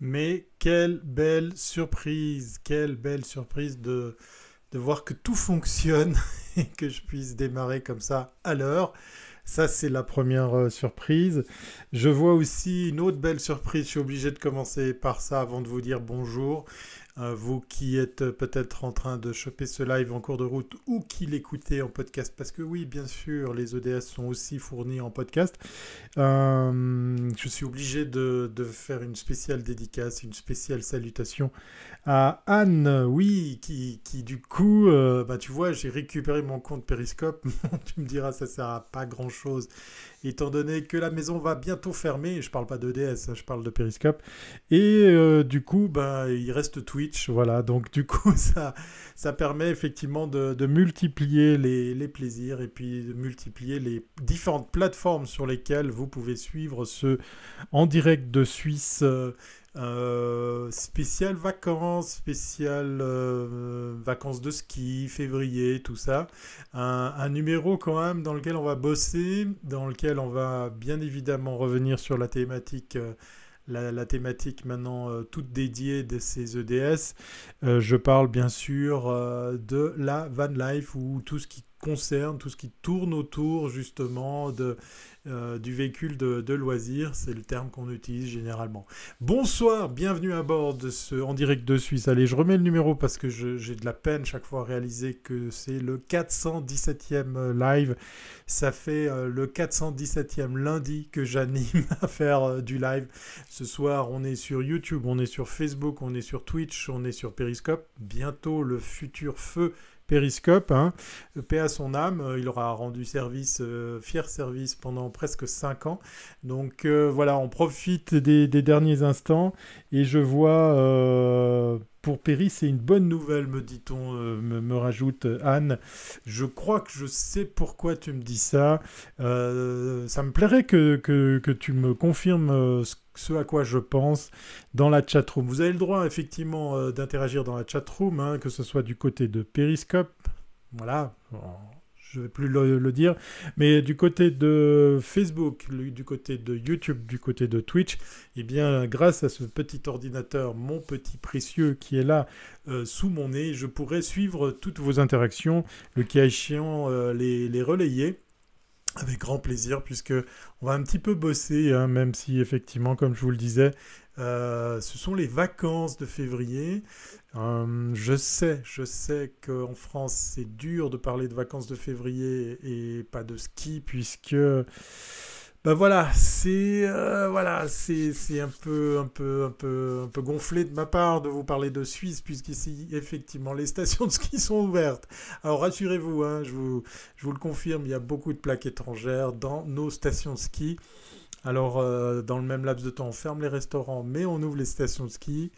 Mais quelle belle surprise, quelle belle surprise de, de voir que tout fonctionne et que je puisse démarrer comme ça à l'heure. Ça, c'est la première euh, surprise. Je vois aussi une autre belle surprise. Je suis obligé de commencer par ça avant de vous dire bonjour. Euh, vous qui êtes peut-être en train de choper ce live en cours de route ou qui l'écoutez en podcast, parce que oui, bien sûr, les ODS sont aussi fournis en podcast. Euh, je suis obligé de, faire une spéciale dédicace, une spéciale salutation à Anne, oui, qui, du coup, euh, bah, tu vois, j'ai récupéré mon compte Periscope. tu me diras, ça sert à pas grand-chose étant donné que la maison va bientôt fermer. Je parle pas de DS, je parle de Periscope. Et euh, du coup, ben, il reste Twitch. Voilà, donc du coup, ça, ça permet effectivement de, multiplier les, plaisirs et puis de multiplier les différentes plateformes sur lesquelles vous pouvez suivre ce en direct de Suisse. Euh, euh, spécial vacances, spécial euh, vacances de ski, février, tout ça. Un, numéro quand même dans lequel on va bosser, dans lequel on va bien évidemment revenir sur la thématique. Euh, la, thématique maintenant toute dédiée de ces EDS. je parle bien sûr de la van life ou tout ce qui concerne, tout ce qui tourne autour justement de euh, du véhicule de, loisir, c'est le terme qu'on utilise généralement. Bonsoir, bienvenue à bord de ce en direct de Suisse. Allez, je remets le numéro parce que j'ai de la peine chaque fois à réaliser que c'est le 417e live. Ça fait euh, le 417e lundi que j'anime à faire euh, du live. Ce soir, on est sur YouTube, on est sur Facebook, on est sur Twitch, on est sur Periscope. Bientôt le futur feu Périscope. Hein. Paix à son âme, euh, il aura rendu service, euh, fier service pendant presque 5 ans. Donc euh, voilà, on profite des, derniers instants et je vois pour Péry, c'est une bonne nouvelle, me dit-on, me, rajoute Anne. Je crois que je sais pourquoi tu me dis ça. ça me plairait que, que, que tu me confirmes ce à quoi je pense dans la chatroom. Vous avez le droit effectivement euh, d'interagir dans la chatroom, hein, que ce soit du côté de Periscope, voilà, je ne vais plus le, dire, mais du côté de Facebook, du côté de YouTube, du côté de Twitch, eh bien, grâce à ce petit ordinateur, mon petit précieux qui est là euh, sous mon nez, je pourrais suivre toutes vos interactions, le cas échéant, euh, les, les relayer avec grand plaisir, puisque on va un petit peu bosser, hein, même si effectivement, comme je vous le disais, euh, ce sont les vacances de février. Euh, je sais, je sais qu'en France, c'est dur de parler de vacances de février et pas de ski, puisque ben voilà, c'est euh, voilà, c'est un peu un peu un peu un peu gonflé de ma part de vous parler de Suisse puisqu'ici effectivement les stations de ski sont ouvertes. Alors rassurez-vous, hein, je vous je vous le confirme, il y a beaucoup de plaques étrangères dans nos stations de ski. Alors euh, dans le même laps de temps, on ferme les restaurants, mais on ouvre les stations de ski.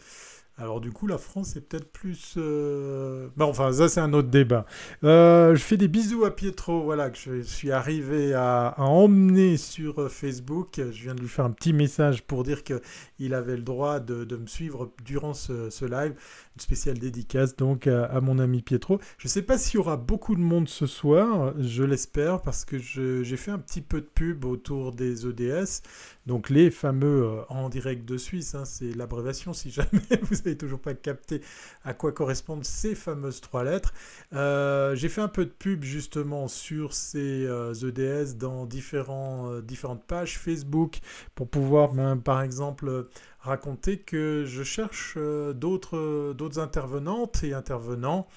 Alors du coup, la France est peut-être plus... Euh, bon, enfin, ça c'est un autre débat. Euh, je fais des bisous à Pietro, voilà, que je suis arrivé à, emmener sur euh, Facebook. Je viens de lui faire un petit message pour dire qu'il avait le droit de, me suivre durant ce, live. Une spéciale dédicace donc à, mon ami Pietro. Je ne sais pas s'il y aura beaucoup de monde ce soir, je l'espère, parce que j'ai fait un petit peu de pub autour des ODS. Donc les fameux euh, en direct de Suisse, hein, c'est l'abréviation si jamais vous toujours pas capté à quoi correspondent ces fameuses trois lettres. Euh, j'ai fait un peu de pub justement sur ces EDS euh, e dans différents, différentes pages Facebook pour pouvoir par exemple raconter que je cherche d'autres intervenantes et intervenants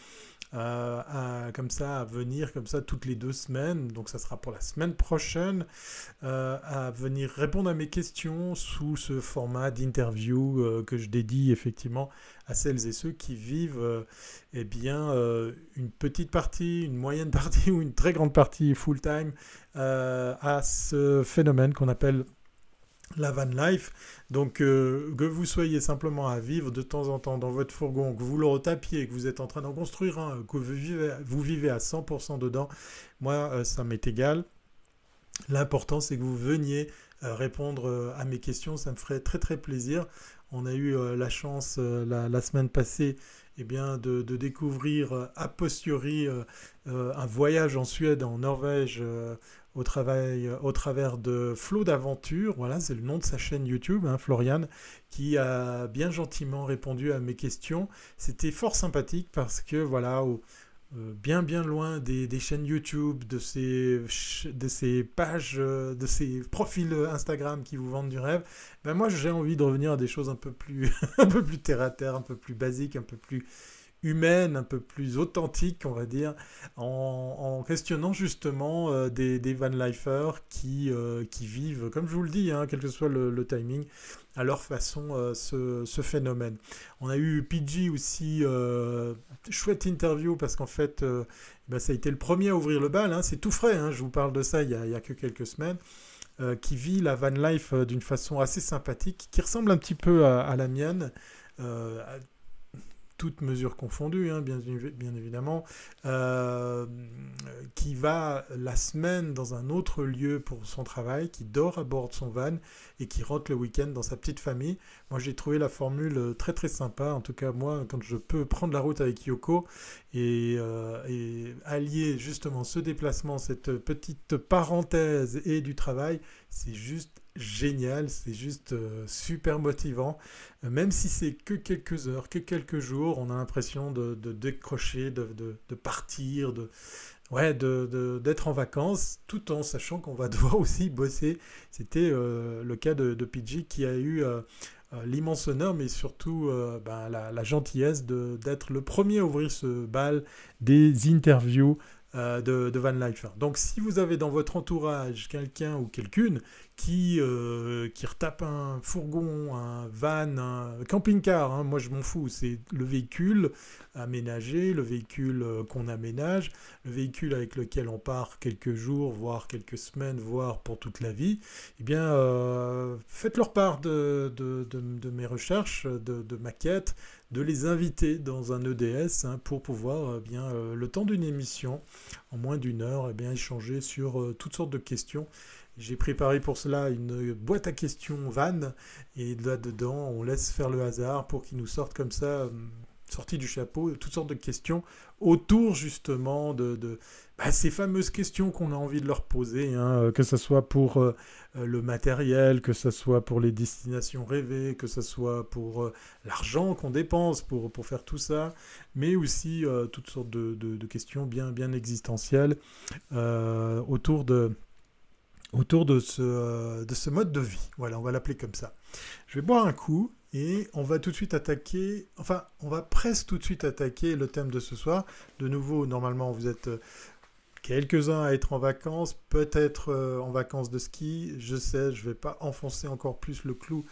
euh, comme ça, à venir comme ça toutes les deux semaines, donc ça sera pour la semaine prochaine, euh, à venir répondre à mes questions sous ce format d'interview euh, que je dédie effectivement à celles et ceux qui vivent eh bien, une petite partie, une moyenne partie ou une très grande partie full-time à ce phénomène qu'on appelle la van life. Donc euh, que vous soyez simplement à vivre de temps en temps dans votre fourgon, que vous le retapiez, que vous êtes en train d'en construire un, que vous vivez, à 100% dedans, moi euh, ça m'est égal. L'important c'est que vous veniez euh, répondre à mes questions, ça me ferait très très plaisir. On a eu la chance la, semaine passée eh bien, de, découvrir a posteriori un voyage en Suède, en Norvège, au, travail, au travers de Flow d'aventure. Voilà, c'est le nom de sa chaîne YouTube, hein, Florian, qui a bien gentiment répondu à mes questions. C'était fort sympathique parce que voilà, euh, bien bien loin des, chaînes YouTube, de ces, de ces pages, euh, de ces profils Instagram qui vous vendent du rêve, ben moi j'ai envie de revenir à des choses un peu plus, un peu plus terre à terre, un peu plus basiques, un peu plus humaine, un peu plus authentique, on va dire, en, questionnant justement euh, des, des van lifers qui, euh, qui vivent, comme je vous le dis, hein, quel que soit le, timing, à leur façon euh, ce, phénomène. On a eu PG aussi, chouette interview, parce qu'en fait, bah, ça a été le premier à ouvrir le bal, hein, c'est tout frais, hein, je vous parle de ça il n'y a, que quelques semaines. qui vit la van life d'une façon assez sympathique, qui ressemble un petit peu à la mienne, toutes mesures confondues, hein, bien, évidemment, euh, qui va la semaine dans un autre lieu pour son travail, qui dort à bord de son van et qui rentre le week-end dans sa petite famille. Moi, j'ai trouvé la formule très très sympa. En tout cas, moi, quand je peux prendre la route avec Yoko et, euh, et allier justement ce déplacement, cette petite parenthèse et du travail, c'est juste génial, c'est juste euh, super motivant. Euh, même si c'est que quelques heures, que quelques jours, on a l'impression de, décrocher, de, partir, de ouais, d'être en vacances, tout en sachant qu'on va devoir aussi bosser. C'était euh, le cas de, PG qui a eu l'immense honneur, mais surtout ben, la, gentillesse d'être le premier à ouvrir ce bal des interviews euh, de, Van Lifer. Donc si vous avez dans votre entourage quelqu'un ou quelqu'une qui, euh, qui retape un fourgon, un van, un camping-car, hein, moi je m'en fous, c'est le véhicule aménagé, le véhicule euh, qu'on aménage, le véhicule avec lequel on part quelques jours, voire quelques semaines, voire pour toute la vie, eh bien faites leur part de, de, mes recherches, de, de maquettes, de les inviter dans un EDS hein, pour pouvoir bien, euh, le temps d'une émission, en moins d'une heure, eh bien, échanger sur euh, toutes sortes de questions. J'ai préparé pour cela une boîte à questions van et là-dedans on laisse faire le hasard pour qu'il nous sorte comme ça, euh, sorti du chapeau, toutes sortes de questions autour justement de, bah, ces fameuses questions qu'on a envie de leur poser, hein, que ce soit pour euh, le matériel, que ce soit pour les destinations rêvées, que ce soit pour euh, l'argent qu'on dépense pour, pour faire tout ça, mais aussi euh, toutes sortes de, de, questions bien, bien existentielles autour de autour de ce, de ce mode de vie. Voilà, on va l'appeler comme ça. Je vais boire un coup et on va tout de suite attaquer, enfin, on va presque tout de suite attaquer le thème de ce soir. De nouveau, normalement, vous êtes quelques-uns à être en vacances, peut-être euh, en vacances de ski. Je sais, je ne vais pas enfoncer encore plus le clou,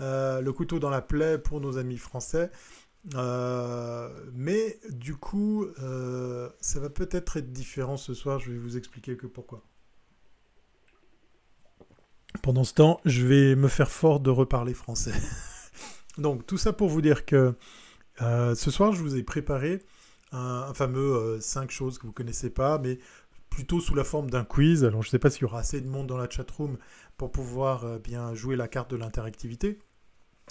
euh, le couteau dans la plaie pour nos amis français. Euh, mais du coup, ça va peut-être être différent ce soir. Je vais vous expliquer que pourquoi. Pendant ce temps, je vais me faire fort de reparler français. Donc, tout ça pour vous dire que ce soir, je vous ai préparé un, fameux 5 euh, choses que vous connaissez pas, mais plutôt sous la forme d'un quiz. Alors je ne sais pas s'il y aura assez de monde dans la chatroom pour pouvoir euh, bien jouer la carte de l'interactivité.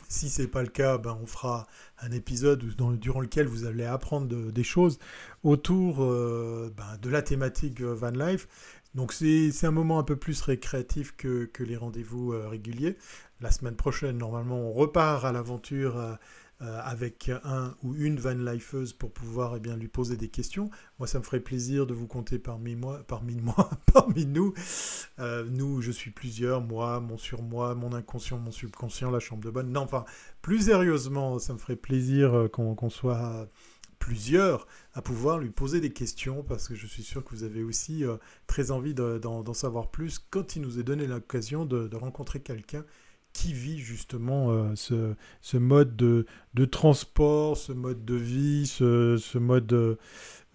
Si ce n'est pas le cas, ben, on fera un épisode durant lequel vous allez apprendre des choses autour euh, ben, de la thématique Van Life. Donc c'est un moment un peu plus récréatif que, que les rendez-vous réguliers. La semaine prochaine, normalement, on repart à l'aventure euh, avec un ou une van lifeuse pour pouvoir eh bien, lui poser des questions. Moi, ça me ferait plaisir de vous compter parmi moi, parmi moi, parmi nous. Euh, nous, je suis plusieurs, moi, mon surmoi, mon inconscient, mon subconscient, la chambre de bonne. Non, enfin, plus sérieusement, ça me ferait plaisir euh, qu'on soit plusieurs à pouvoir lui poser des questions parce que je suis sûr que vous avez aussi très envie d'en savoir plus quand il nous est donné l'occasion de, rencontrer quelqu'un qui vit justement euh, ce, mode de, transport, ce mode de vie, ce, mode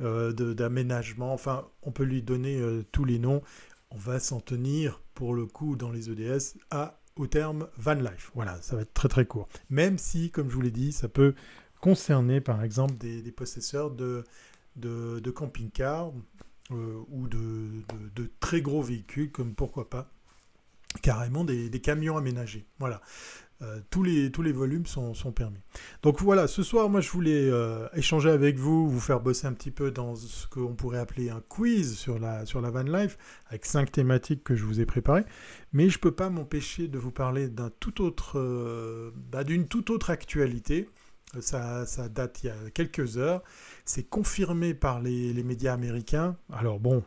euh, d'aménagement. Enfin, on peut lui donner euh, tous les noms. On va s'en tenir pour le coup dans les EDS au terme van life. Voilà, ça va être très très court. Même si, comme je vous l'ai dit, ça peut concerner par exemple des, possesseurs de, de, camping-cars ou de, de, très gros véhicules, comme pourquoi pas carrément des, camions aménagés. Voilà. Euh, tous, les, tous les volumes sont, permis. Donc voilà, ce soir, moi je voulais euh, échanger avec vous, vous faire bosser un petit peu dans ce qu'on pourrait appeler un quiz sur la, sur la van life, avec cinq thématiques que je vous ai préparées. Mais je ne peux pas m'empêcher de vous parler d'un tout euh, bah, d'une toute autre actualité. Ça, date il y a quelques heures. C'est confirmé par les, médias américains. Alors bon,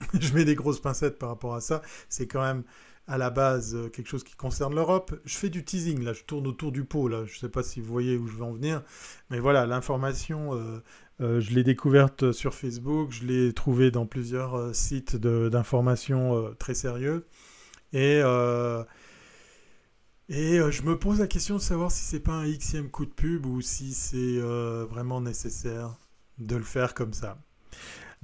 je mets des grosses pincettes par rapport à ça. C'est quand même à la base euh, quelque chose qui concerne l'Europe. Je fais du teasing, là, je tourne autour du pot, là. Je ne sais pas si vous voyez où je vais en venir. Mais voilà, l'information, euh, euh, je l'ai découverte sur Facebook, je l'ai trouvée dans plusieurs sites d'information très sérieux. Et, et je me pose la question de savoir si c'est pas un xème coup de pub ou si c'est vraiment nécessaire de le faire comme ça.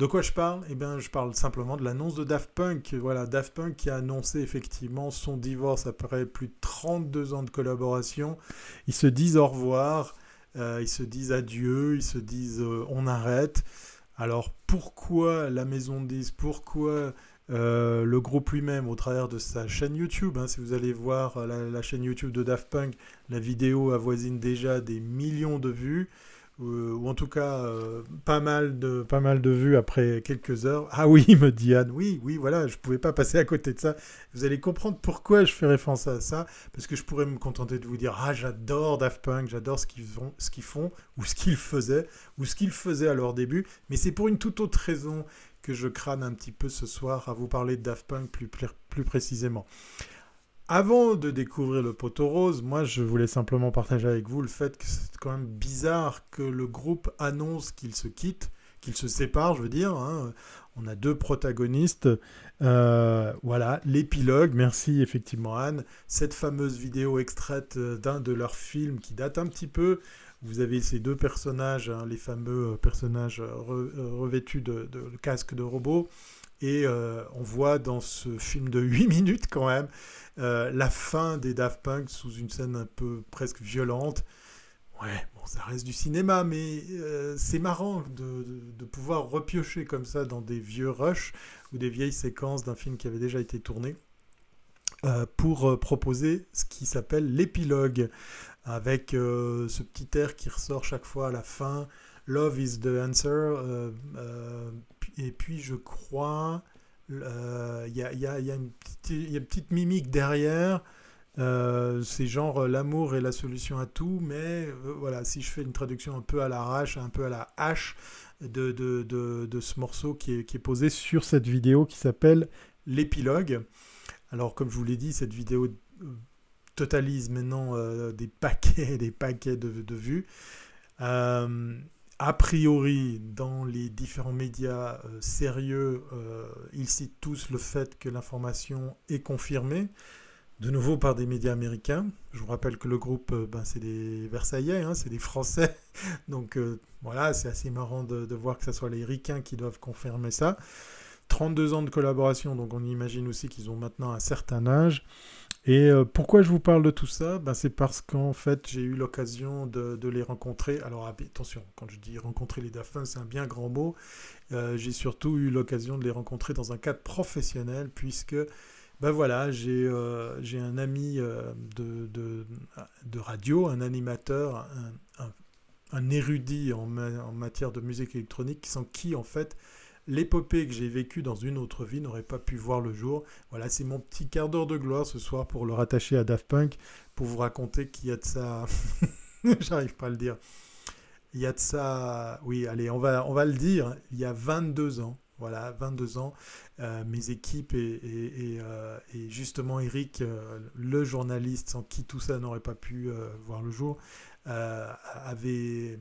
De quoi je parle? Eh bien, je parle simplement de l'annonce de Daft Punk. Voilà, Daft Punk qui a annoncé effectivement son divorce après plus de 32 ans de collaboration. Ils se disent au revoir, euh, ils se disent adieu, ils se disent euh, on arrête. Alors pourquoi la maison de 10 Pourquoi euh, le groupe lui-même au travers de sa chaîne YouTube. Hein, si vous allez voir la, chaîne YouTube de Daft Punk, la vidéo avoisine déjà des millions de vues. Euh, ou en tout cas euh, pas, mal de, pas mal de vues après quelques heures. Ah oui, me dit Anne, oui, oui, voilà, je ne pouvais pas passer à côté de ça. Vous allez comprendre pourquoi je fais référence à ça, parce que je pourrais me contenter de vous dire, ah j'adore Daft Punk, j'adore ce qu'ils ce qu'ils font, ou ce qu'ils faisaient, ou ce qu'ils faisaient à leur début, mais c'est pour une toute autre raison que je crâne un petit peu ce soir à vous parler de Daft Punk plus, précisément. Avant de découvrir le poteau rose, moi je voulais simplement partager avec vous le fait que c'est quand même bizarre que le groupe annonce qu'il se quitte, qu'il se sépare, je veux dire. Hein. On a deux protagonistes. Euh, voilà, l'épilogue, merci effectivement Anne. Cette fameuse vidéo extraite d'un de leurs films qui date un petit peu. Vous avez ces deux personnages, hein, les fameux personnages revêtus de, de, de casques de robots. Et euh, on voit dans ce film de 8 minutes quand même euh, la fin des Daft Punk sous une scène un peu presque violente. Ouais, bon, ça reste du cinéma, mais euh, c'est marrant de, pouvoir repiocher comme ça dans des vieux rushs ou des vieilles séquences d'un film qui avait déjà été tourné pour proposer ce qui s'appelle l'épilogue, avec ce petit air qui ressort chaque fois à la fin. Love is the answer, et puis je crois, il y, a, une petite mimique derrière. Euh, c'est genre euh, l'amour est la solution à tout, mais euh, voilà, si je fais une traduction un peu à l'arrache, un peu à la hache de, ce morceau qui est, posé sur cette vidéo qui s'appelle l'épilogue. Alors, comme je vous l'ai dit, cette vidéo totalise maintenant des paquets des paquets de, vues a priori, dans les différents médias euh, sérieux, euh, ils citent tous le fait que l'information est confirmée, de nouveau par des médias américains. Je vous rappelle que le groupe, euh, ben, c'est des Versaillais, hein, c'est des Français. Donc voilà, c'est assez marrant de, de, voir que ce soit les Ricains qui doivent confirmer ça. 32 ans de collaboration, donc on imagine aussi qu'ils ont maintenant un certain âge. Et euh, pourquoi je vous parle de tout ça? Ben, C'est parce qu'en fait, j'ai eu l'occasion de, les rencontrer. Alors attention, quand je dis rencontrer les Daphins, c'est un bien grand mot. Euh, j'ai surtout eu l'occasion de les rencontrer dans un cadre professionnel, puisque ben voilà, j'ai euh, un ami de, de, radio, un animateur, un, érudit en, en, matière de musique électronique, sans qui en fait l'épopée que j'ai vécue dans une autre vie n'aurait pas pu voir le jour. Voilà, c'est mon petit quart d'heure de gloire ce soir pour le rattacher à Daft Punk, pour vous raconter qu'il y a de ça... J'arrive pas à le dire. Il y a de ça... Oui, allez, on va, on va le dire. Il y a 22 ans, voilà, 22 ans, euh, mes équipes et, euh, justement Eric, euh, le journaliste sans qui tout ça n'aurait pas pu voir le jour, avaient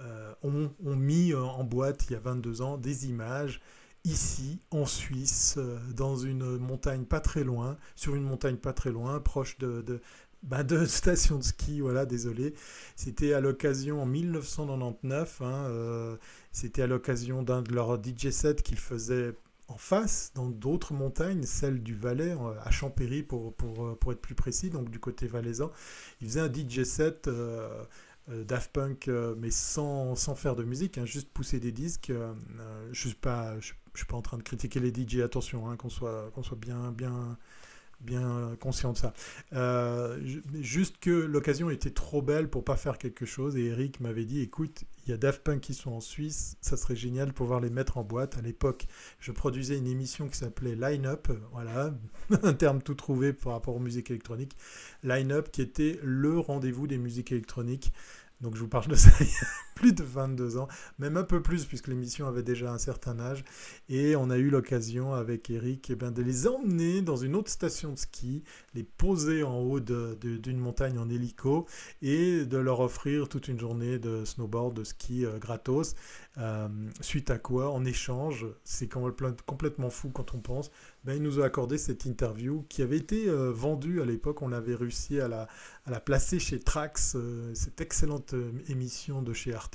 euh, ont, mis euh, en boîte il y a 22 ans des images ici en Suisse, euh, dans une montagne pas très loin, sur une montagne pas très loin, proche de, de, bah, de station de ski, voilà, désolé. C'était à l'occasion en 1999, hein, c'était à l'occasion d'un de leurs DJ sets qu'ils faisaient en face, dans d'autres montagnes, celle du Valais, à Champéry pour, pour, pour, être plus précis, donc du côté valaisan. Ils faisaient un DJ set Daft Punk, euh, mais sans, sans, faire de musique, hein, juste pousser des disques. Euh, je ne suis, pas, je, suis pas en train de critiquer les DJ, attention, hein, qu'on soit, soit bien, bien, bien conscient de ça. Euh, juste que l'occasion était trop belle pour pas faire quelque chose et Eric m'avait dit écoute, il y a Daft Punk qui sont en Suisse, ça serait génial de pouvoir les mettre en boîte. À l'époque, je produisais une émission qui s'appelait Line Up, voilà, un terme tout trouvé par rapport aux musiques électroniques. Line Up qui était le rendez-vous des musiques électroniques. Donc je vous parle de ça plus de 22 ans, même un peu plus puisque l'émission avait déjà un certain âge. Et on a eu l'occasion avec Eric eh ben, de les emmener dans une autre station de ski, les poser en haut d'une montagne en hélico et de leur offrir toute une journée de snowboard, de ski euh, gratos. Euh, suite à quoi, en échange, c'est complètement fou quand on pense, ben, il nous a accordé cette interview qui avait été euh, vendue à l'époque. On avait réussi à la, à la placer chez Trax, cette excellente émission de chez Arte,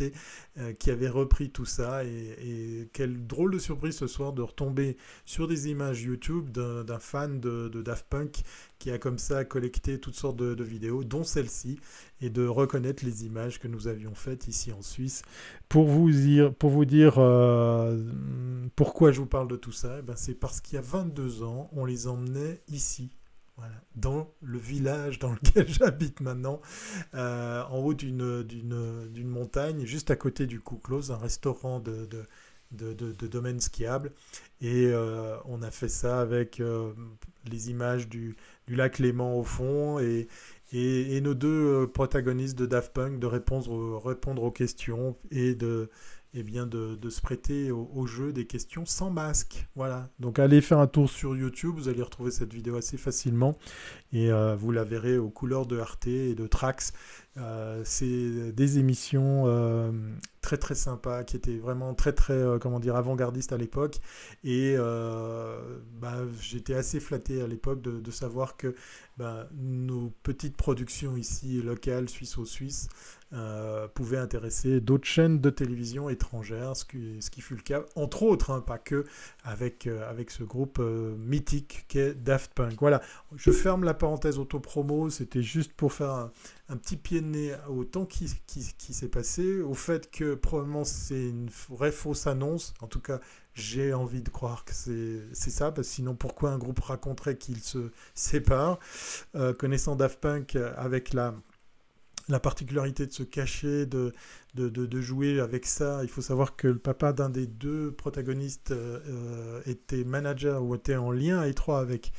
qui avait repris tout ça. Et, et, quelle drôle de surprise ce soir de retomber sur des images YouTube d'un fan de, Daft Punk qui a comme ça collecté toutes sortes de, vidéos, dont celle-ci, et de reconnaître les images que nous avions faites ici en Suisse. Pour vous dire, pour vous dire euh, pourquoi je vous parle de tout ça, eh ben c'est parce qu'il y a 22 ans, on les emmenait ici, dans le village dans lequel j'habite maintenant, euh, en haut d'une montagne, juste à côté du Close, un restaurant de, domaine skiable. Et euh, on a fait ça avec les images du, lac Léman au fond et, nos deux euh, protagonistes de Daft Punk de répondre, répondre aux questions et de, eh bien de, se prêter au, jeu des questions sans masque. Voilà. Donc allez faire un tour sur YouTube, vous allez retrouver cette vidéo assez facilement et euh, vous la verrez aux couleurs de Arte et de Trax. Euh, c'est des émissions euh, très très sympas qui étaient vraiment très très comment dire avant-gardistes à l'époque et bah, j'étais assez flatté à l'époque de, savoir que bah, nos petites productions ici locales suisses-au-suisse pouvaient intéresser d'autres chaînes de télévision étrangères ce qui, fut le cas entre autres hein, pas que avec, avec ce groupe mythique qu'est Daft Punk voilà je ferme la parenthèse auto-promo c'était juste pour faire un, petit pied de nez au temps qui, s'est passé, au fait que probablement c'est une vraie fausse annonce. En tout cas, j'ai envie de croire que c'est ça, parce que sinon pourquoi un groupe raconterait qu'il se sépare euh, Connaissant Daft Punk avec la, la particularité de se cacher, de, jouer avec ça. Il faut savoir que le papa d'un des deux protagonistes euh, euh, était manager ou était en lien étroit avec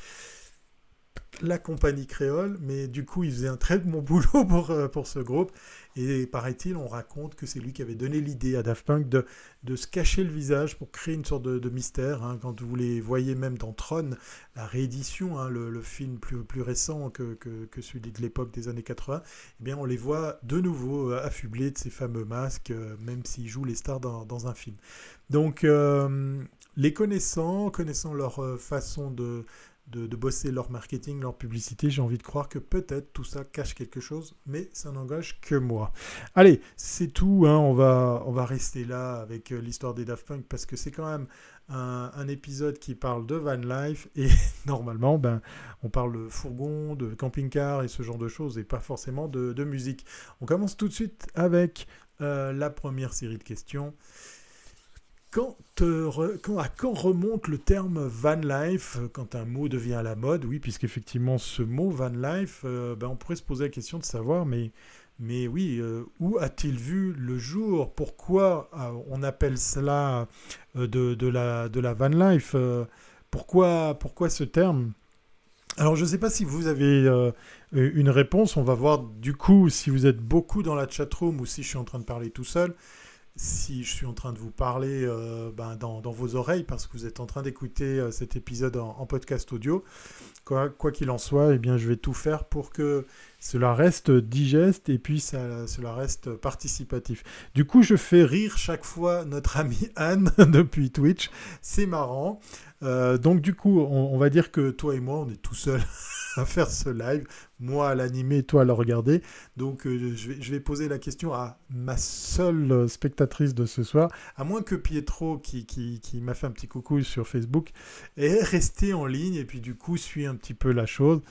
la compagnie créole, mais du coup, il faisait un très bon boulot pour, euh, pour ce groupe. Et paraît-il, on raconte que c'est lui qui avait donné l'idée à Daft Punk de, de, se cacher le visage pour créer une sorte de, mystère. Hein. Quand vous les voyez même dans Tron, la réédition, hein, le, film plus, plus récent que, que, celui de l'époque des années 80, eh bien, on les voit de nouveau euh, affublés de ces fameux masques, euh, même s'ils jouent les stars dans, dans un film. Donc, les connaissant, connaissant leur façon de de, bosser leur marketing, leur publicité, j'ai envie de croire que peut-être tout ça cache quelque chose, mais ça n'engage que moi. Allez, c'est tout, hein, on, va, on va rester là avec euh, l'histoire des Daft Punk parce que c'est quand même un, épisode qui parle de van life et normalement, ben, on parle de fourgon, de camping-car et ce genre de choses et pas forcément de, musique. On commence tout de suite avec euh, la première série de questions. Quand, à quand remonte le terme van life euh, quand un mot devient à la mode? Oui, puisqu'effectivement, ce mot van life, euh, ben, on pourrait se poser la question de savoir, mais, mais oui, euh, où a-t-il vu le jour? Pourquoi on appelle cela de, de, la, de la van life? Pourquoi, pourquoi ce terme? Alors je ne sais pas si vous avez une réponse, on va voir du coup si vous êtes beaucoup dans la chatroom ou si je suis en train de parler tout seul si je suis en train de vous parler euh, ben, dans, vos oreilles parce que vous êtes en train d'écouter euh, cet épisode en, podcast audio. Quoi qu'il en soit, eh bien, je vais tout faire pour que cela reste digeste et puis ça, cela reste participatif. Du coup, je fais rire chaque fois notre amie Anne depuis Twitch. C'est marrant. Euh, donc du coup, on, va dire que toi et moi, on est tout seuls à faire ce live, moi à l'animer, toi à le regarder. Donc euh, je, vais, poser la question à ma seule spectatrice de ce soir, à moins que Pietro, qui, qui, qui m'a fait un petit coucou sur Facebook, est resté en ligne et puis du coup suit un petit peu la chose.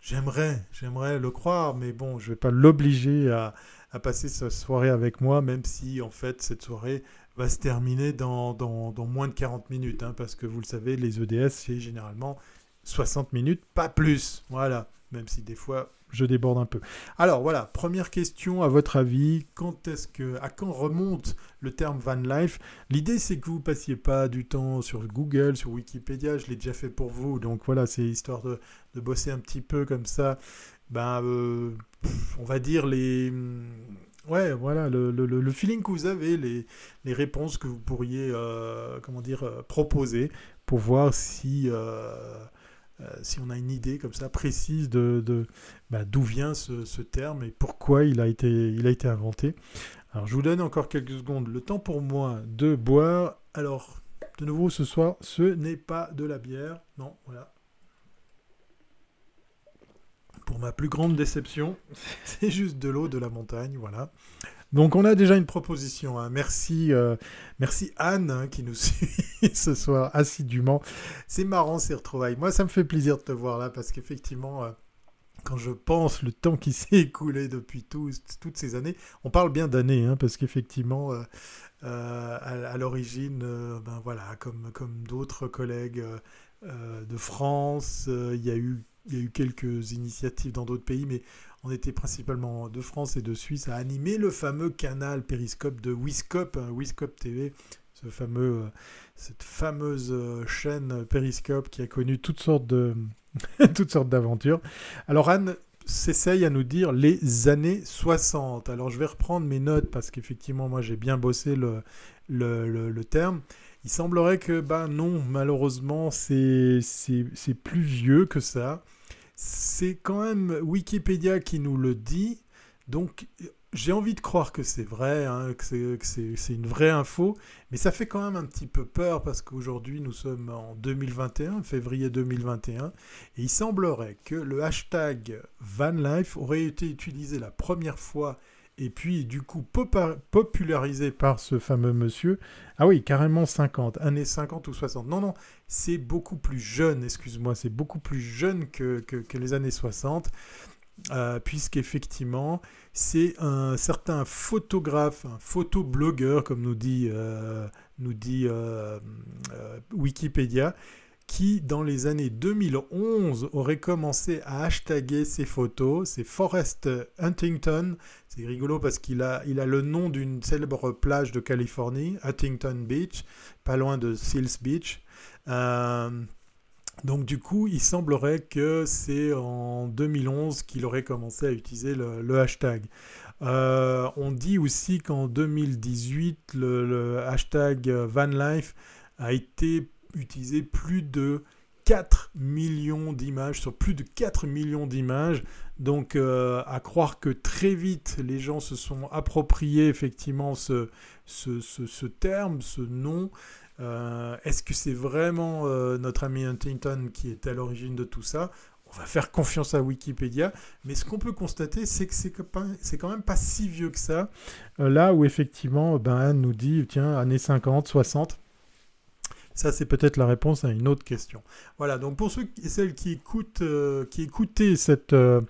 J'aimerais, j'aimerais le croire, mais bon, je vais pas l'obliger à, à passer sa soirée avec moi, même si en fait cette soirée va se terminer dans, dans, moins de 40 minutes, hein, parce que vous le savez, les EDS, c'est généralement 60 minutes, pas plus. Voilà, même si des fois je déborde un peu. Alors voilà, première question à votre avis, quand est-ce que à quand remonte le terme van life? L'idée c'est que vous passiez pas du temps sur Google, sur Wikipédia, je l'ai déjà fait pour vous, donc voilà, c'est histoire de, bosser un petit peu comme ça. Ben, euh, on va dire les Ouais, voilà, le, feeling que vous avez, les, réponses que vous pourriez, euh, comment dire, euh, proposer pour voir si, si on a une idée comme ça précise de, bah, d'où vient ce, terme et pourquoi il a, été, il a été inventé. Alors, je vous donne encore quelques secondes le temps pour moi de boire. Alors, de nouveau, ce soir, ce n'est pas de la bière. Non, voilà. Pour ma plus grande déception, c'est juste de l'eau de la montagne, voilà. Donc on a déjà une proposition. Hein. Merci, euh, merci Anne hein, qui nous suit ce soir assidûment. C'est marrant ces retrouvailles. Moi, ça me fait plaisir de te voir là parce qu'effectivement, euh, quand je pense le temps qui s'est écoulé depuis toutes ces années, on parle bien d'années hein, parce qu'effectivement, euh, à, l'origine, ben voilà, comme comme d'autres collègues de France, il y a eu il y a eu quelques initiatives dans d'autres pays, mais on était principalement de France et de Suisse à animer le fameux canal périscope de Wiscope, hein, Wiscope TV, ce fameux, euh, cette fameuse euh, chaîne périscope qui a connu toutes sortes de toutes sortes d'aventures. Alors Anne s'essaye à nous dire les années 60. Alors je vais reprendre mes notes parce qu'effectivement moi j'ai bien bossé le, le, le terme. Il semblerait que, ben non, malheureusement, c'est plus vieux que ça. C'est quand même Wikipédia qui nous le dit. Donc, j'ai envie de croire que c'est vrai, hein, que c'est une vraie info, mais ça fait quand même un petit peu peur parce qu'aujourd'hui nous sommes en 2021, février 2021, et il semblerait que le hashtag VanLife aurait été utilisé la première fois et puis du coup popularisé par ce fameux monsieur. Ah oui, carrément 50, années 50 ou 60. Non, non, c'est beaucoup plus jeune, excuse-moi, c'est beaucoup plus jeune que, que, les années 60, euh, puisqu'effectivement, c'est un certain photographe, un photoblogueur, comme nous dit, euh, nous dit euh, Wikipédia, qui, dans les années 2011, aurait commencé à hashtaguer ses photos. C'est Forrest Huntington. C'est rigolo parce qu'il a, il a le nom d'une célèbre plage de Californie, Huntington Beach, pas loin de Seals Beach. Euh, donc du coup, il semblerait que c'est en 2011 qu'il aurait commencé à utiliser le, hashtag. Euh, on dit aussi qu'en 2018, le, le hashtag VanLife a été utilisé plus de 4 millions d'images, sur plus de 4 millions d'images. Donc euh, à croire que très vite les gens se sont appropriés effectivement ce, ce, terme, ce nom. Euh, est-ce que c'est vraiment euh, notre ami Huntington qui est à l'origine de tout ça? On va faire confiance à Wikipédia, mais ce qu'on peut constater, c'est que c'est quand même pas si vieux que ça. là où effectivement, ben, Anne nous dit, tiens, années 50, 60, ça, c'est peut-être la réponse à une autre question. Voilà, donc pour ceux et celles qui écoutent, euh, écoutaient euh,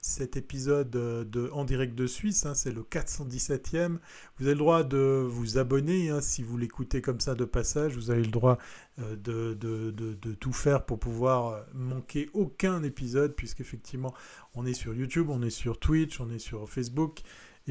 cet épisode euh, en direct de Suisse, hein, c'est le 417e, vous avez le droit de vous abonner, hein, si vous l'écoutez comme ça de passage, vous avez le droit de, de, de, tout faire pour pouvoir manquer aucun épisode, puisqu'effectivement, on est sur YouTube, on est sur Twitch, on est sur Facebook,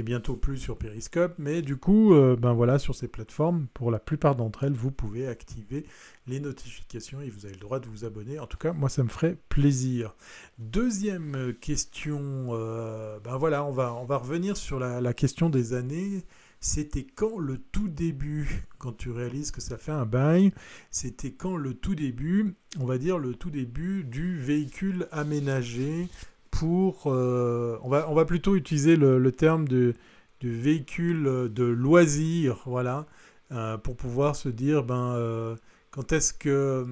bientôt plus sur Periscope. Mais du coup, euh, ben voilà, sur ces plateformes, pour la plupart d'entre elles, vous pouvez activer les notifications et vous avez le droit de vous abonner. En tout cas, moi, ça me ferait plaisir. Deuxième question, euh, ben voilà, on va, on va revenir sur la, question des années. C'était quand le tout début, quand tu réalises que ça fait un bail, c'était quand le tout début, on va dire le tout début du véhicule aménagé? Pour... Euh, on, va, on va plutôt utiliser le, terme de, véhicule de loisir, voilà, euh, pour pouvoir se dire, ben, euh, quand est-ce que,